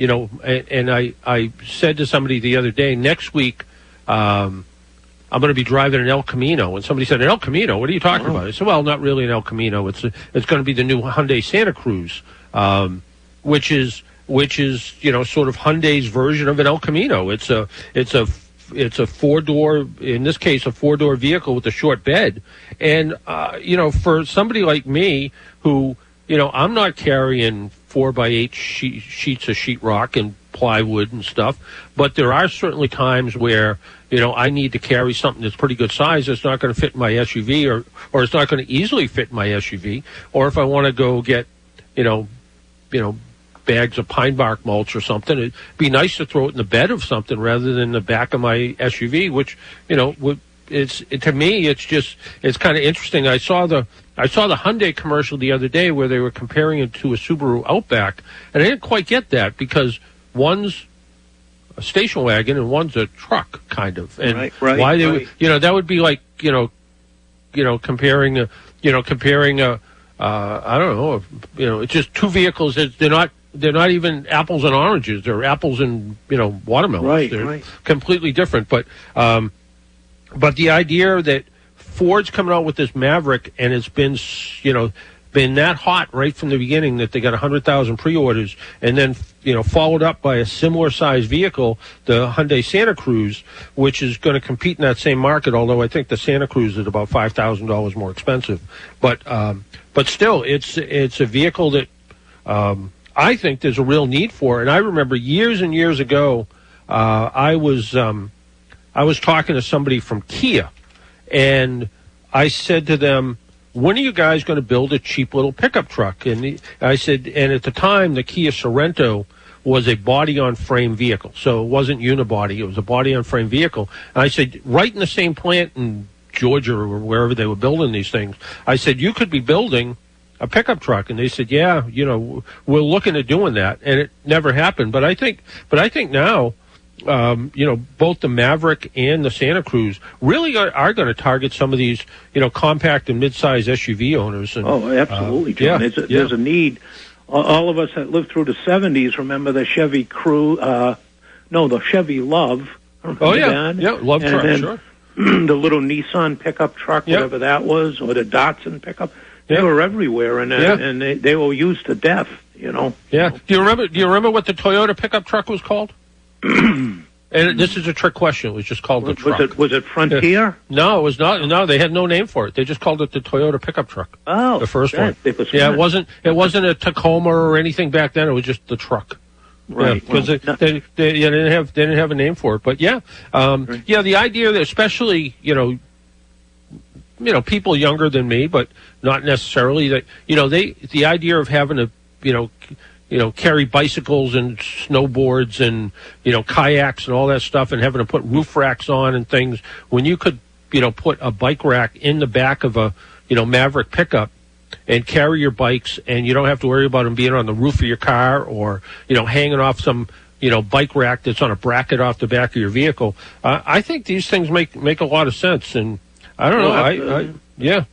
you know, and, and I, I said to somebody the other day, next week, um, I'm going to be driving an El Camino, and somebody said, an El Camino? What are you talking about? I said, well, not really an El Camino. It's a, it's going to be the new Hyundai Santa Cruz, um, which is which is you know sort of Hyundai's version of an El Camino. It's a it's a it's a four door in this case a four door vehicle with a short bed, and uh, you know for somebody like me who you know I'm not carrying four by eight she- sheets of sheetrock and plywood and stuff, but there are certainly times where you know I need to carry something that's pretty good size that's not going to fit in my SUV or or it's not going to easily fit in my SUV, or if I want to go get you know you know bags of pine bark mulch or something. It'd be nice to throw it in the bed of something rather than the back of my SUV, which you know would. It's it, to me, it's just it's kind of interesting. I saw the I saw the Hyundai commercial the other day where they were comparing it to a Subaru Outback, and I didn't quite get that because one's a station wagon and one's a truck, kind of. And Right, right, why they right. would, you know, that would be like you know, you know, comparing a, you know, comparing a, uh, I don't know, you know, it's just two vehicles. that They're not, they're not even apples and oranges. They're apples and you know watermelons. Right, they're right. completely different. But, um, but the idea that Ford's coming out with this Maverick and it's been, you know, been that hot right from the beginning that they got 100,000 pre-orders and then, you know, followed up by a similar size vehicle, the Hyundai Santa Cruz, which is going to compete in that same market, although I think the Santa Cruz is about $5,000 more expensive. But, um, but still, it's, it's a vehicle that, um, I think there's a real need for. And I remember years and years ago, uh, I was, um, I was talking to somebody from Kia, and I said to them, "When are you guys going to build a cheap little pickup truck?" And I said, and at the time, the Kia Sorento was a body-on-frame vehicle, so it wasn't unibody; it was a body-on-frame vehicle. And I said, right in the same plant in Georgia or wherever they were building these things, I said, you could be building a pickup truck and they said yeah you know we're looking at doing that and it never happened but i think but i think now um, you know, both the Maverick and the Santa Cruz really are, are going to target some of these, you know, compact and mid-size SUV owners. And, Oh, absolutely, uh, John. yeah, There's, a, yeah. there's a need. All- All of us that lived through the 70s remember the Chevy Crew, uh, no, the Chevy LUV. Oh, yeah. that? Yeah, Love and truck, then sure. the little Nissan pickup truck, Yeah. whatever that was, or the Datsun pickup. They Yeah. were everywhere, and, uh, Yeah. and they, they were used to death, you know. Yeah. Do you remember? Do you remember what the Toyota pickup truck was called? and this is a trick question. It was just called the Was truck. it, was it Frontier? No, it was not. No, they had no name for it. They just called it the Toyota pickup truck. Oh, the first that- one. it yeah, it wasn't. It wasn't a Tacoma or anything back then. It was just the truck. Right. because Well, they, they, they, yeah, they didn't have they didn't have a name for it. But yeah, um, yeah, the idea that especially you know, you know, people younger than me, but not necessarily that you know they the idea of having to you know. You know, carry bicycles and snowboards and you know kayaks and all that stuff, and having to put roof racks on and things. When you could, you know, put a bike rack in the back of a you know Maverick pickup, and carry your bikes and you don't have to worry about them being on the roof of your car or you know hanging off some you know bike rack that's on a bracket off the back of your vehicle uh, i think these things make make a lot of sense and i don't know Well, I, I yeah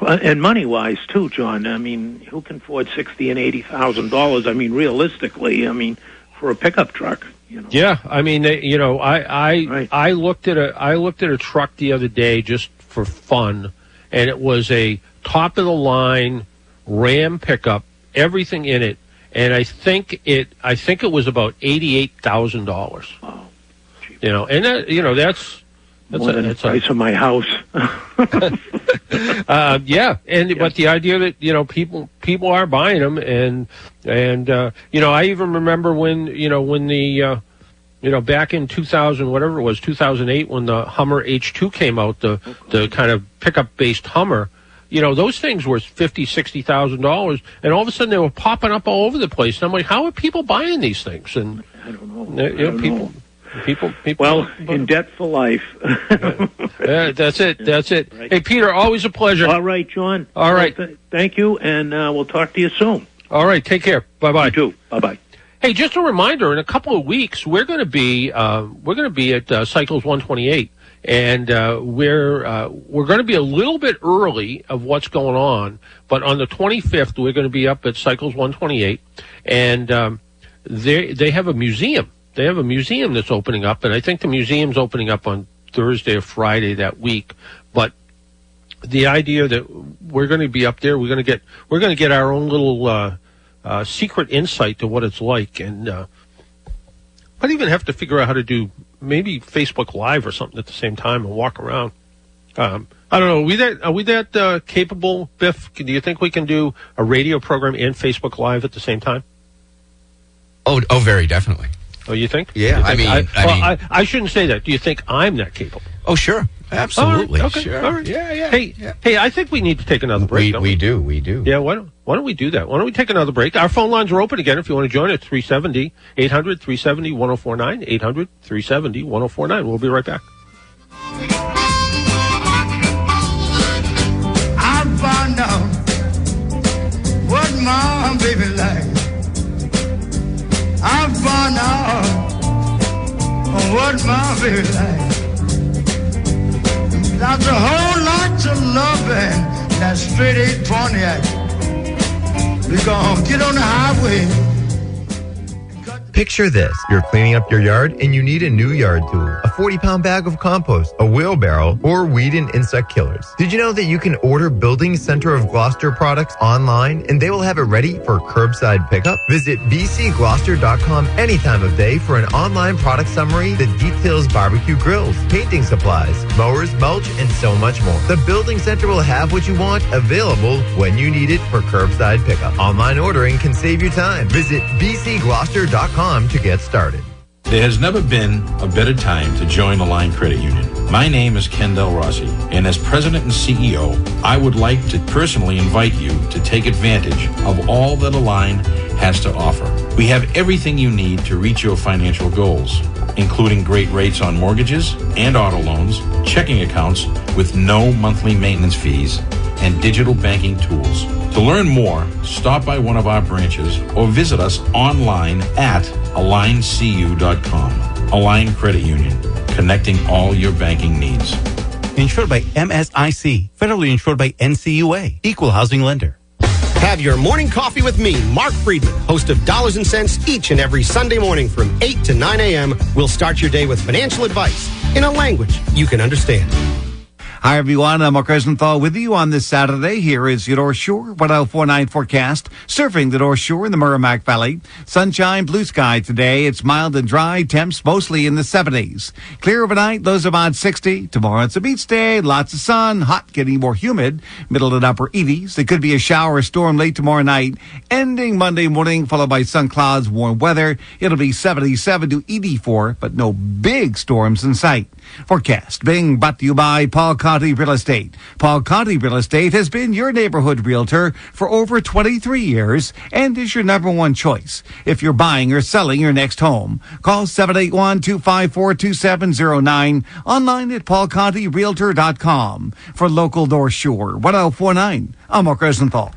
And money wise too, John. I mean, who can afford sixty and eighty thousand dollars? I mean, realistically, I mean, for a pickup truck. yeah i mean they, you know i i i looked at a i looked at a truck the other day just for fun and it was a top of the line ram pickup everything in it and i think it i think it was about eighty eight thousand dollars you know and that you know that's that's More a, than the that's a- price of my house. uh, yeah, and but the idea that you know people people are buying them, and and uh, you know I even remember when you know when the uh, you know back in 2000 whatever it was 2008 when the Hummer H2 came out, the the kind of pickup based Hummer. You know those things were fifty, sixty thousand dollars, and all of a sudden they were popping up all over the place. And I'm like, how are people buying these things? And I don't know. you know, don't people, know. people, people. Well, in debt for life. Yeah, that's it. That's it. Hey, Peter, always a pleasure. All right, John. All right. Well, th- thank you, and uh, we'll talk to you soon. All right, take care. Bye bye. You too. Bye bye. Hey, just a reminder: in a couple of weeks, we're going to be uh, we're going to be at uh, Cycles 128, and uh, we're uh, we're going to be a little bit early of what's going on. But on the 25th, we're going to be up at Cycles 128, and um, they they have a museum. They have a museum that's opening up, and I think the museum's opening up on Thursday or Friday that week. But the idea that we're going to be up there, we're going to get we're going to get our own little uh, uh, secret insight to what it's like, and uh, might even have to figure out how to do maybe Facebook Live or something at the same time and walk around. Um, I don't know. Are we that are we that uh, capable, Biff? Do you think we can do a radio program and Facebook Live at the same time? Oh, oh, very definitely. Oh, you think? Yeah, You I mean- I well, mean- I, I shouldn't say that. Do you think I'm that capable? Oh, sure, absolutely, All right, okay, sure. all right. Yeah, yeah. Hey, hey, I think we need to take another break. We don't we do we do. Yeah, why don't, why don't we do that? Why don't we take another break? Our phone lines are open again if you want to join us 370 800 370 1049 800 370 1049. We'll be right back. I found out what my baby like. I found out what my baby like. That's a whole lot of loving that straight eight Pontiac. We gonna get on the highway. Picture this. You're cleaning up your yard and you need a new yard tool, a 40 pound bag of compost, a wheelbarrow, or weed and insect killers. Did you know that you can order Building Center of Gloucester products online and they will have it ready for curbside pickup? Visit bcgloucester.com any time of day for an online product summary that details barbecue grills, painting supplies, mowers, mulch, and so much more. The Building Center will have what you want available when you need it for curbside pickup. Online ordering can save you time. Visit bcgloucester.com to get started. There has never been a better time to join the Align Credit Union. My name is Kendall Rossi, and as President and CEO, I would like to personally invite you to take advantage of all that Align has to offer. We have everything you need to reach your financial goals, including great rates on mortgages and auto loans, checking accounts with no monthly maintenance fees, and digital banking tools. To learn more, stop by one of our branches or visit us online at aligncu.com. Align Credit Union, connecting all your banking needs. Insured by MSIC, federally insured by NCUA, equal housing lender. Have your morning coffee with me, Mark Friedman, host of Dollars and Cents, each and every Sunday morning from 8 to 9 a.m. We'll start your day with financial advice in a language you can understand. Hi, everyone. I'm Mark Rosenthal with you on this Saturday. Here is your North Shore 1049 forecast. Surfing the North Shore in the Merrimack Valley. Sunshine, blue sky today. It's mild and dry. Temps mostly in the 70s. Clear overnight, lows about 60. Tomorrow it's a beach day. Lots of sun. Hot, getting more humid. Middle and upper 80s. There could be a shower or storm late tomorrow night. Ending Monday morning, followed by sun clouds, warm weather. It'll be 77 to 84, but no big storms in sight. Forecast being brought to you by Paul Conti Real Estate. Paul Conti Real Estate has been your neighborhood realtor for over 23 years and is your number one choice. If you're buying or selling your next home, call 781-254-2709 online at paulcontirealtor.com for local North Shore 1049. I'm Mark Rosenthal.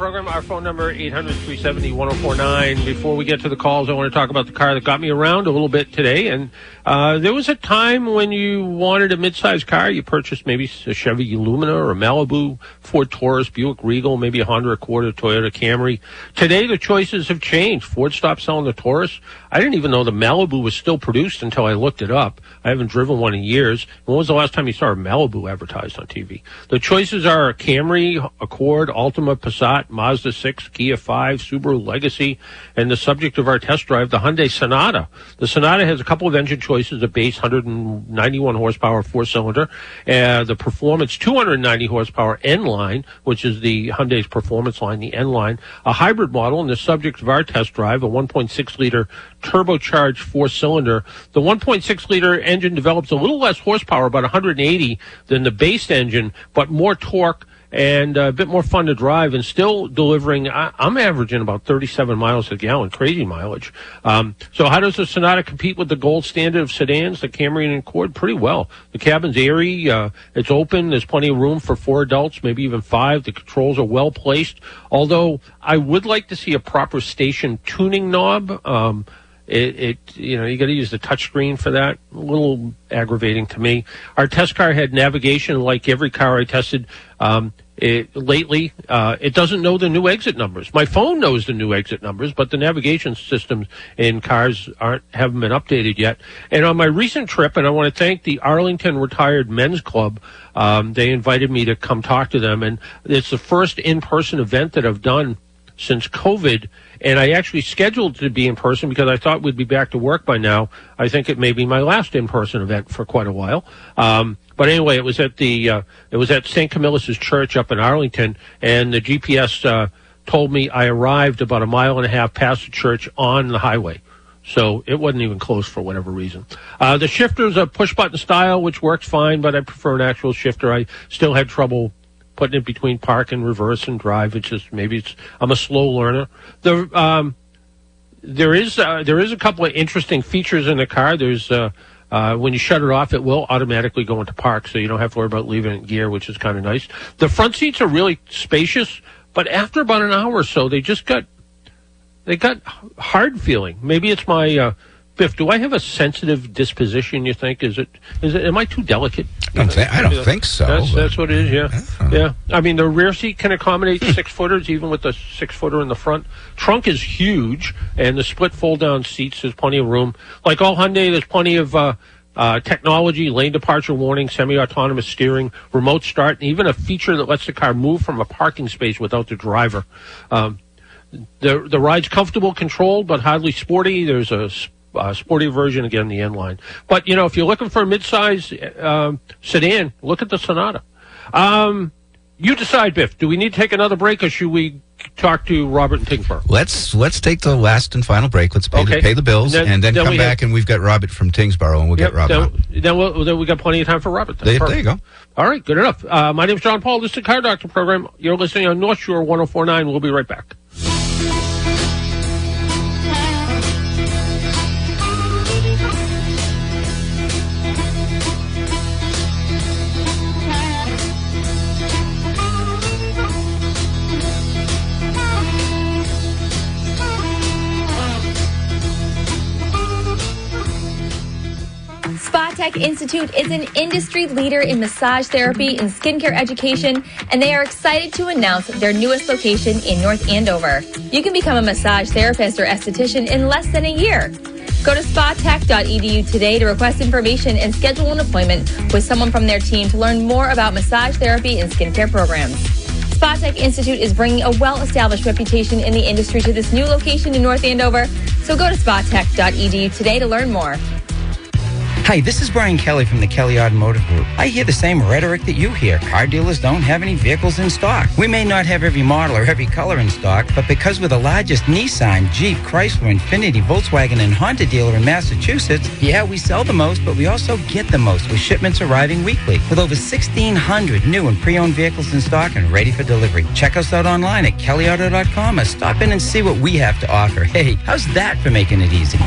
Program. Our phone number 800-370-1049. Before we get to the calls, I want to talk about the car that got me around a little bit today. And uh, there was a time when you wanted a midsize car. You purchased maybe a Chevy Lumina or a Malibu, Ford Taurus, Buick Regal, maybe a Honda Accord, Toyota Camry. Today, the choices have changed. Ford stopped selling the Taurus. I didn't even know the Malibu was still produced until I looked it up. I haven't driven one in years. When was the last time you saw a Malibu advertised on TV? The choices are a Camry, Accord, Altima, Passat, Mazda 6, Kia 5, Subaru Legacy, and the subject of our test drive, the Hyundai Sonata. The Sonata has a couple of engine choices, a base 191 horsepower four-cylinder, uh, the performance 290 horsepower N-line, which is the Hyundai's performance line, the N-line, a hybrid model, and the subject of our test drive, a 1.6 liter turbocharged four-cylinder. The 1.6 liter engine develops a little less horsepower, about 180, than the base engine, but more torque and uh, a bit more fun to drive and still delivering. I, I'm averaging about 37 miles a gallon, crazy mileage. Um, so how does the Sonata compete with the gold standard of sedans, the Camry and Accord? Pretty well. The cabin's airy, uh, it's open, there's plenty of room for four adults, maybe even five. The controls are well placed. Although I would like to see a proper station tuning knob. Um, it, it, you know, you got to use the touchscreen for that. A little aggravating to me. Our test car had navigation like every car I tested. Um, it, lately, uh, it doesn't know the new exit numbers. My phone knows the new exit numbers, but the navigation systems in cars aren't haven't been updated yet. And on my recent trip, and I want to thank the Arlington Retired Men's Club. Um, they invited me to come talk to them, and it's the first in-person event that I've done since COVID. And I actually scheduled to be in person because I thought we'd be back to work by now. I think it may be my last in-person event for quite a while. Um, but anyway, it was at the uh, it was at St. Camillus' church up in Arlington, and the GPS uh, told me I arrived about a mile and a half past the church on the highway. So it wasn't even close for whatever reason. Uh, the shifter's a push button style, which works fine, but I prefer an actual shifter. I still had trouble putting it between park and reverse and drive. It's just maybe it's I'm a slow learner. The um, there is uh, there is a couple of interesting features in the car. There's uh, uh, when you shut it off, it will automatically go into park, so you don't have to worry about leaving it in gear, which is kind of nice. The front seats are really spacious, but after about an hour or so, they just got they got hard feeling. Maybe it's my uh, Biff. Do I have a sensitive disposition? You think is it is it? Am I too delicate? I don't, think, I don't think so. That's, that's what it is. Yeah, yeah. I mean, the rear seat can accommodate six footers, even with the six footer in the front. Trunk is huge, and the split fold down seats. There's plenty of room. Like all Hyundai, there's plenty of. Uh, uh, technology, lane departure warning, semi-autonomous steering, remote start, and even a feature that lets the car move from a parking space without the driver. Um, the the ride's comfortable, controlled, but hardly sporty. There's a uh, sporty version again, the N-line. But you know, if you're looking for a midsize um sedan, look at the Sonata. Um, you decide, Biff. Do we need to take another break, or should we talk to Robert and Tyngsboro? Let's let's take the last and final break. Let's pay, Okay. the, pay the bills Then- and then, then come back and we've got Robert from Tyngsboro and we'll Yep, get Robert. then, then, we'll, then we got plenty of time for Robert. There- there you go. All right, good enough. Uh, my is John Paul. This is the Car Doctor program. You're listening on North Shore 1049. We'll be right back. Tech Institute is an industry leader in massage therapy and skincare education, and they are excited to announce their newest location in North Andover. You can become a massage therapist or esthetician in less than a year. Go to spatech.edu today to request information and schedule an appointment with someone from their team to learn more about massage therapy and skincare programs. Spa Tech Institute is bringing a well-established reputation in the industry to this new location in North Andover. So go to spatech.edu today to learn more. Hi, this is Brian Kelly from the Kelly Automotive Group. I hear the same rhetoric that you hear. Car dealers don't have any vehicles in stock. We may not have every model or every color in stock, but because we're the largest Nissan, Jeep, Chrysler, Infiniti, Volkswagen, and Honda dealer in Massachusetts, yeah, we sell the most, but we also get the most with shipments arriving weekly. With over 1,600 new and pre-owned vehicles in stock and ready for delivery. Check us out online at kellyauto.com or stop in and see what we have to offer. Hey, how's that for making it easy?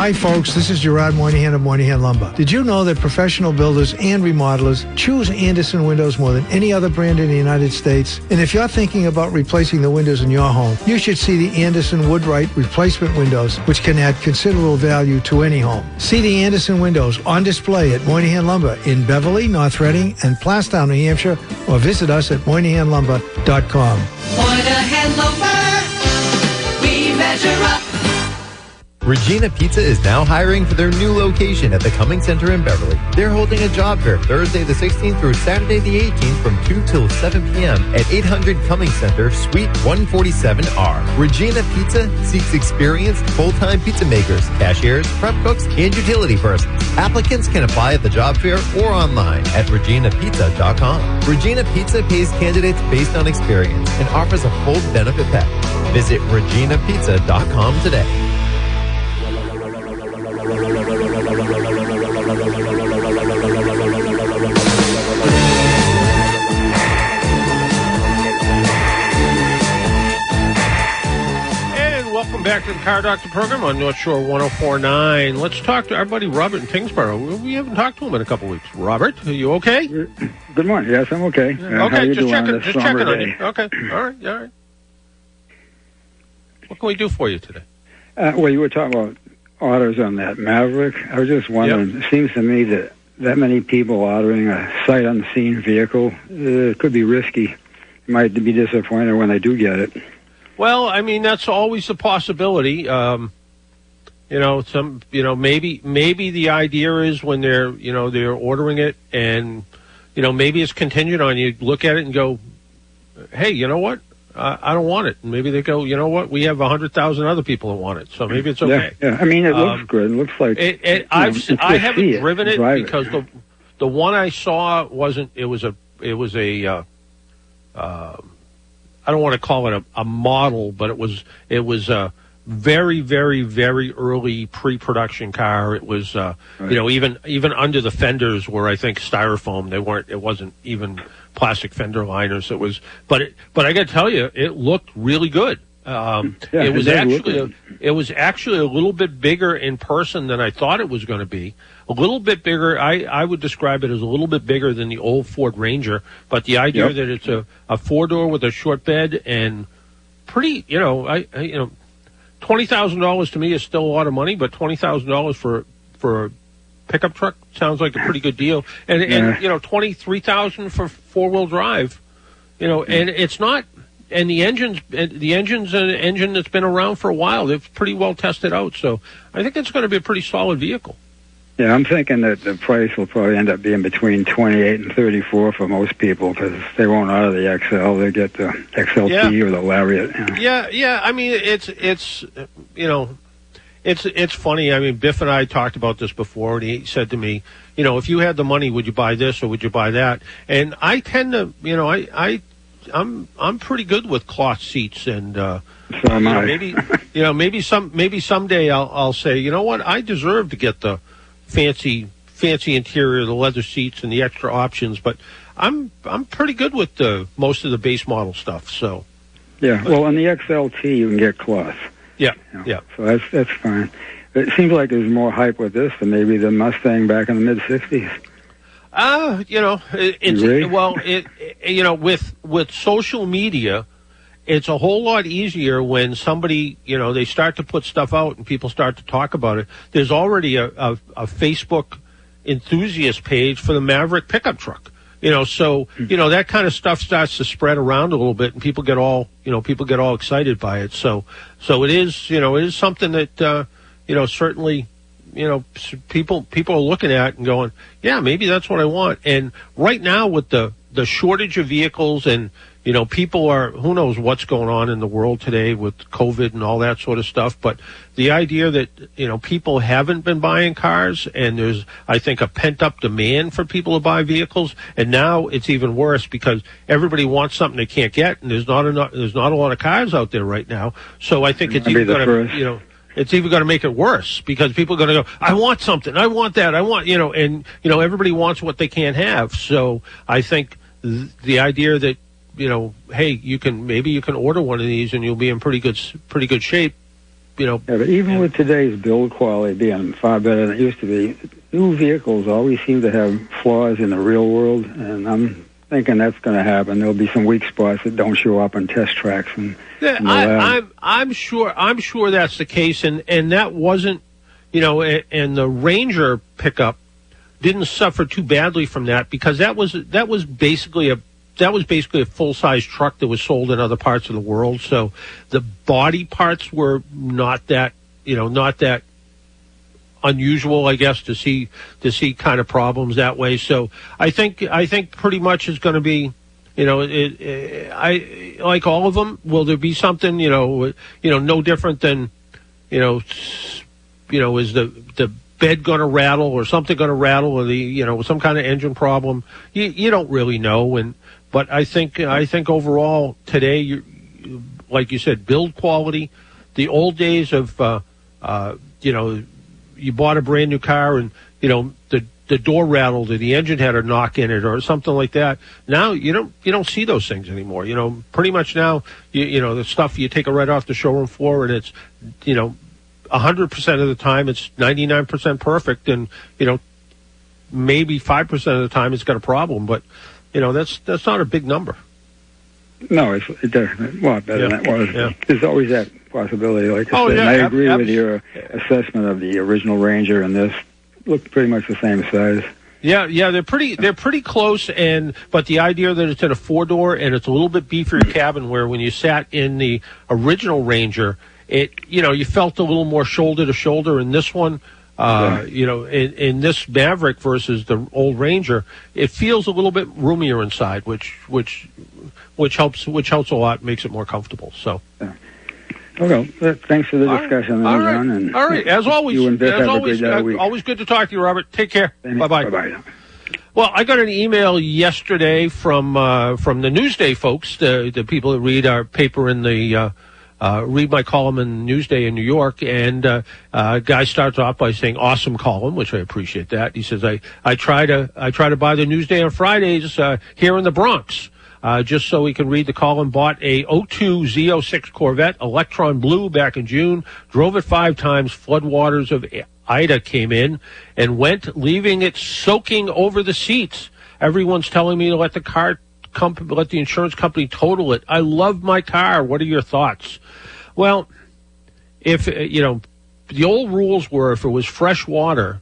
Hi, folks. This is Gerard Moynihan of Moynihan Lumber. Did you know that professional builders and remodelers choose Andersen Windows more than any other brand in the United States? And if you're thinking about replacing the windows in your home, you should see the Andersen Woodwright replacement windows, which can add considerable value to any home. See the Andersen windows on display at Moynihan Lumber in Beverly, North Reading, and Plaistow, New Hampshire, or visit us at moynihanlumber.com. Moynihan Lumber. Regina Pizza is now hiring for their new location at the Cumming Center in Beverly. They're holding a job fair Thursday the 16th through Saturday the 18th from 2 till 7 p.m. at 800 Cumming Center, Suite 147R. Regina Pizza seeks experienced full-time pizza makers, cashiers, prep cooks, and utility persons. Applicants can apply at the job fair or online at reginapizza.com. Regina Pizza pays candidates based on experience and offers a full benefit package. Visit reginapizza.com today. And welcome back to the Car Doctor program on North Shore 1049. Let's talk to our buddy Robert in Tyngsboro. We haven't talked to him in a couple weeks. Robert, are you okay? Good morning. Yes, I'm okay. How okay, just checking, just checking on you. Okay, all right, all right. What can we do for you today? Uh, well, you were talking about orders on that Maverick. I was just wondering. It seems to me that that many people ordering a sight unseen vehicle uh, could be risky. You might be disappointed when they do get it. Well, I mean that's always a possibility. Um, you know, some you know maybe maybe the idea is when they're you know they're ordering it and you know maybe it's contingent on you look at it and go, hey, you know what? I I don't want it. And maybe they go, you know what? We have a hundred thousand other people that want it, so maybe it's okay. Yeah, yeah. I mean, it Um, looks good. It looks like It, it, I've se- I haven't it, driven it because the the one I saw wasn't. It was a it was a. Uh, um I don't want to call it a, a model, but it was it was a very very very early pre-production car. It was uh, you know even even under the fenders were I think styrofoam. They weren't. It wasn't even plastic fender liners. It was, but it, but I got to tell you, it looked really good. Um, Yeah, it was it actually a, it was actually a little bit bigger in person than I thought it was going to be. A little bit bigger. I, I would describe it as a little bit bigger than the old Ford Ranger, but the idea Yep. that it's a, a four door with a short bed and pretty, you know, I, I you know, twenty thousand dollars to me is still a lot of money, but twenty thousand dollars for for a pickup truck sounds like a pretty good deal. And Yeah. and you know, twenty three thousand for four wheel drive, you know, and it's not. And the engines, the engine's an engine that's been around for a while. They've pretty well tested out, so I think it's going to be a pretty solid vehicle. Yeah, I'm thinking that the price will probably end up being between 28 and 34 for most people because they won't order the XL. They get the XLT Yeah. or the Lariat. know. Yeah, yeah. I mean, it's it's you know, it's it's funny. I mean, Biff and I talked about this before, and he said to me, you know, if you had the money, would you buy this or would you buy that? And I tend to, you know, I I I'm I'm pretty good with cloth seats and. uh So you know, maybe you know maybe some maybe someday I'll I'll say you know what I deserve to get the fancy fancy interior the leather seats and the extra options but I'm I'm pretty good with the most of the base model stuff so Yeah, well, on the XLT you can get cloth, yeah yeah so that's that's fine. It seems like there's more hype with this than maybe the Mustang back in the mid '60s. Uh, you know, it, it's agree? well, it, it- you know, with with social media it's a whole lot easier when somebody, you know, they start to put stuff out and people start to talk about it. There's already a, a, a Facebook enthusiast page for the Maverick pickup truck. You know, so you know that kind of stuff starts to spread around a little bit, and people get all you know people get all excited by it. So, so it is you know it is something that uh, you know certainly you know people people are looking at and going, yeah, maybe that's what I want. And right now with the the shortage of vehicles and you know people are who knows what's going on in the world today with COVID and all that sort of stuff. But the idea that you know people haven't been buying cars and there's I think a pent up demand for people to buy vehicles, and now it's even worse because everybody wants something they can't get, and there's not enough there's not a lot of cars out there right now. So I think it's even going to you know it's even going to make it worse because people are going to go, I want something, I want that, I want, you know, and, you know, everybody wants what they can't have. So I think th- the idea that, you know, hey, you can, maybe you can order one of these and you'll be in pretty good, pretty good shape, you know. Yeah, but even with today's build quality being far better than it used to be, new vehicles always seem to have flaws in the real world, and I'm thinking that's going to happen. There'll be some weak spots that don't show up on test tracks and. Yeah, I, lab. I'm I'm sure I'm sure that's the case, and and that wasn't, you know, and, and the Ranger pickup didn't suffer too badly from that because that was that was basically a that was basically a full size truck that was sold in other parts of the world. So the body parts were not that you know not that unusual, I guess, to see to see kind of problems that way. So I think I think pretty much is going to be, you know, it, it, I like all of them. Will there be something, you know, you know, no different than, you know, you know, is the the bed going to rattle or something going to rattle or the you know some kind of engine problem? You you don't really know, and but I think I think overall today you like you said, build quality. The old days of, uh, uh, you know, you bought a brand new car and, you know, the, the door rattled or the engine had a knock in it or something like that. Now you don't, you don't see those things anymore. You know, pretty much now, you, you know, the stuff you take it right off the showroom floor and it's, you know, a hundred percent of the time it's 99% perfect and, you know, maybe 5% of the time it's got a problem, but, you know, that's, that's not a big number. No, it's, it does a lot better Yeah, than it was. yeah. There's always that possibility, like I Oh, said. yeah, and I ab- agree ab- with your assessment of the original Ranger and this. Look pretty much the same size. Yeah, yeah, they're pretty they're pretty close and but the idea that it's in a four door and it's a little bit beefier hmm. cabin where when you sat in the original Ranger, it you know, you felt a little more shoulder to shoulder in this one. Uh, you know, in, in this Maverick versus the old Ranger, it feels a little bit roomier inside, which which which helps which helps a lot, makes it more comfortable. So Okay, well, thanks for the All right. discussion, all John. right, And all right. As always, as always, uh, uh, always good to talk to you, Robert. Take care. Bye bye. Bye-bye. Well, I got an email yesterday from uh, from the Newsday folks, the the people that read our paper in the uh, read my column in Newsday in New York, and uh, uh, guy starts off by saying "awesome column," which I appreciate that. He says, "I I try to I try to buy the Newsday on Fridays uh, here in the Bronx." Uh, just so he can read the column, bought a 02 Z06 Corvette, Electron Blue back in June, drove it five times, floodwaters of Ida came in and went, leaving it soaking over the seats. Everyone's telling me to let the car company, let the insurance company total it. I love my car. What are your thoughts? Well, if, uh, you know, the old rules were if it was fresh water,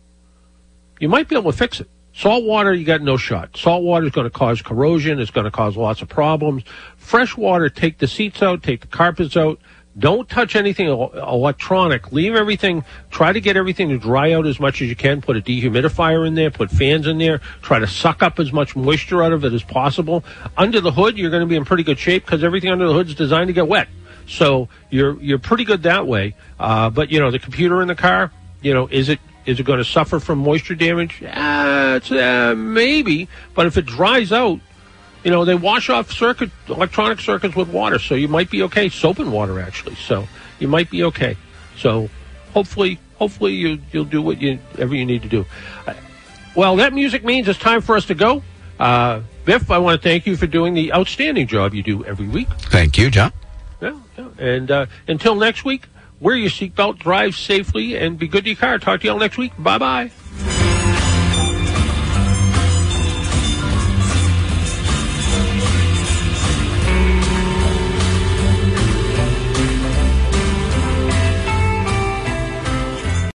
you might be able to fix it. Salt water, you got no shot. Salt water is going to cause corrosion. It's going to cause lots of problems. Fresh water, take the seats out, take the carpets out. Don't touch anything electronic. Leave everything. Try to get everything to dry out as much as you can. Put a dehumidifier in there. Put fans in there. Try to suck up as much moisture out of it as possible. Under the hood, you're going to be in pretty good shape because everything under the hood is designed to get wet. So you're you're pretty good that way. Uh, but you know the computer in the car. You know, is it is it going to suffer from moisture damage? Uh, uh, maybe. But if it dries out, you know, they wash off circuit electronic circuits with water, so you might be okay. Soap and water, actually. So you might be okay. So hopefully, hopefully you you'll do what you ever you need to do. Uh, Well, that music means it's time for us to go. Uh, Biff, I want to thank you for doing the outstanding job you do every week. Thank you, John. And uh, until next week, wear your seatbelt, drive safely, and be good to your car. Talk to you all next week. Bye bye.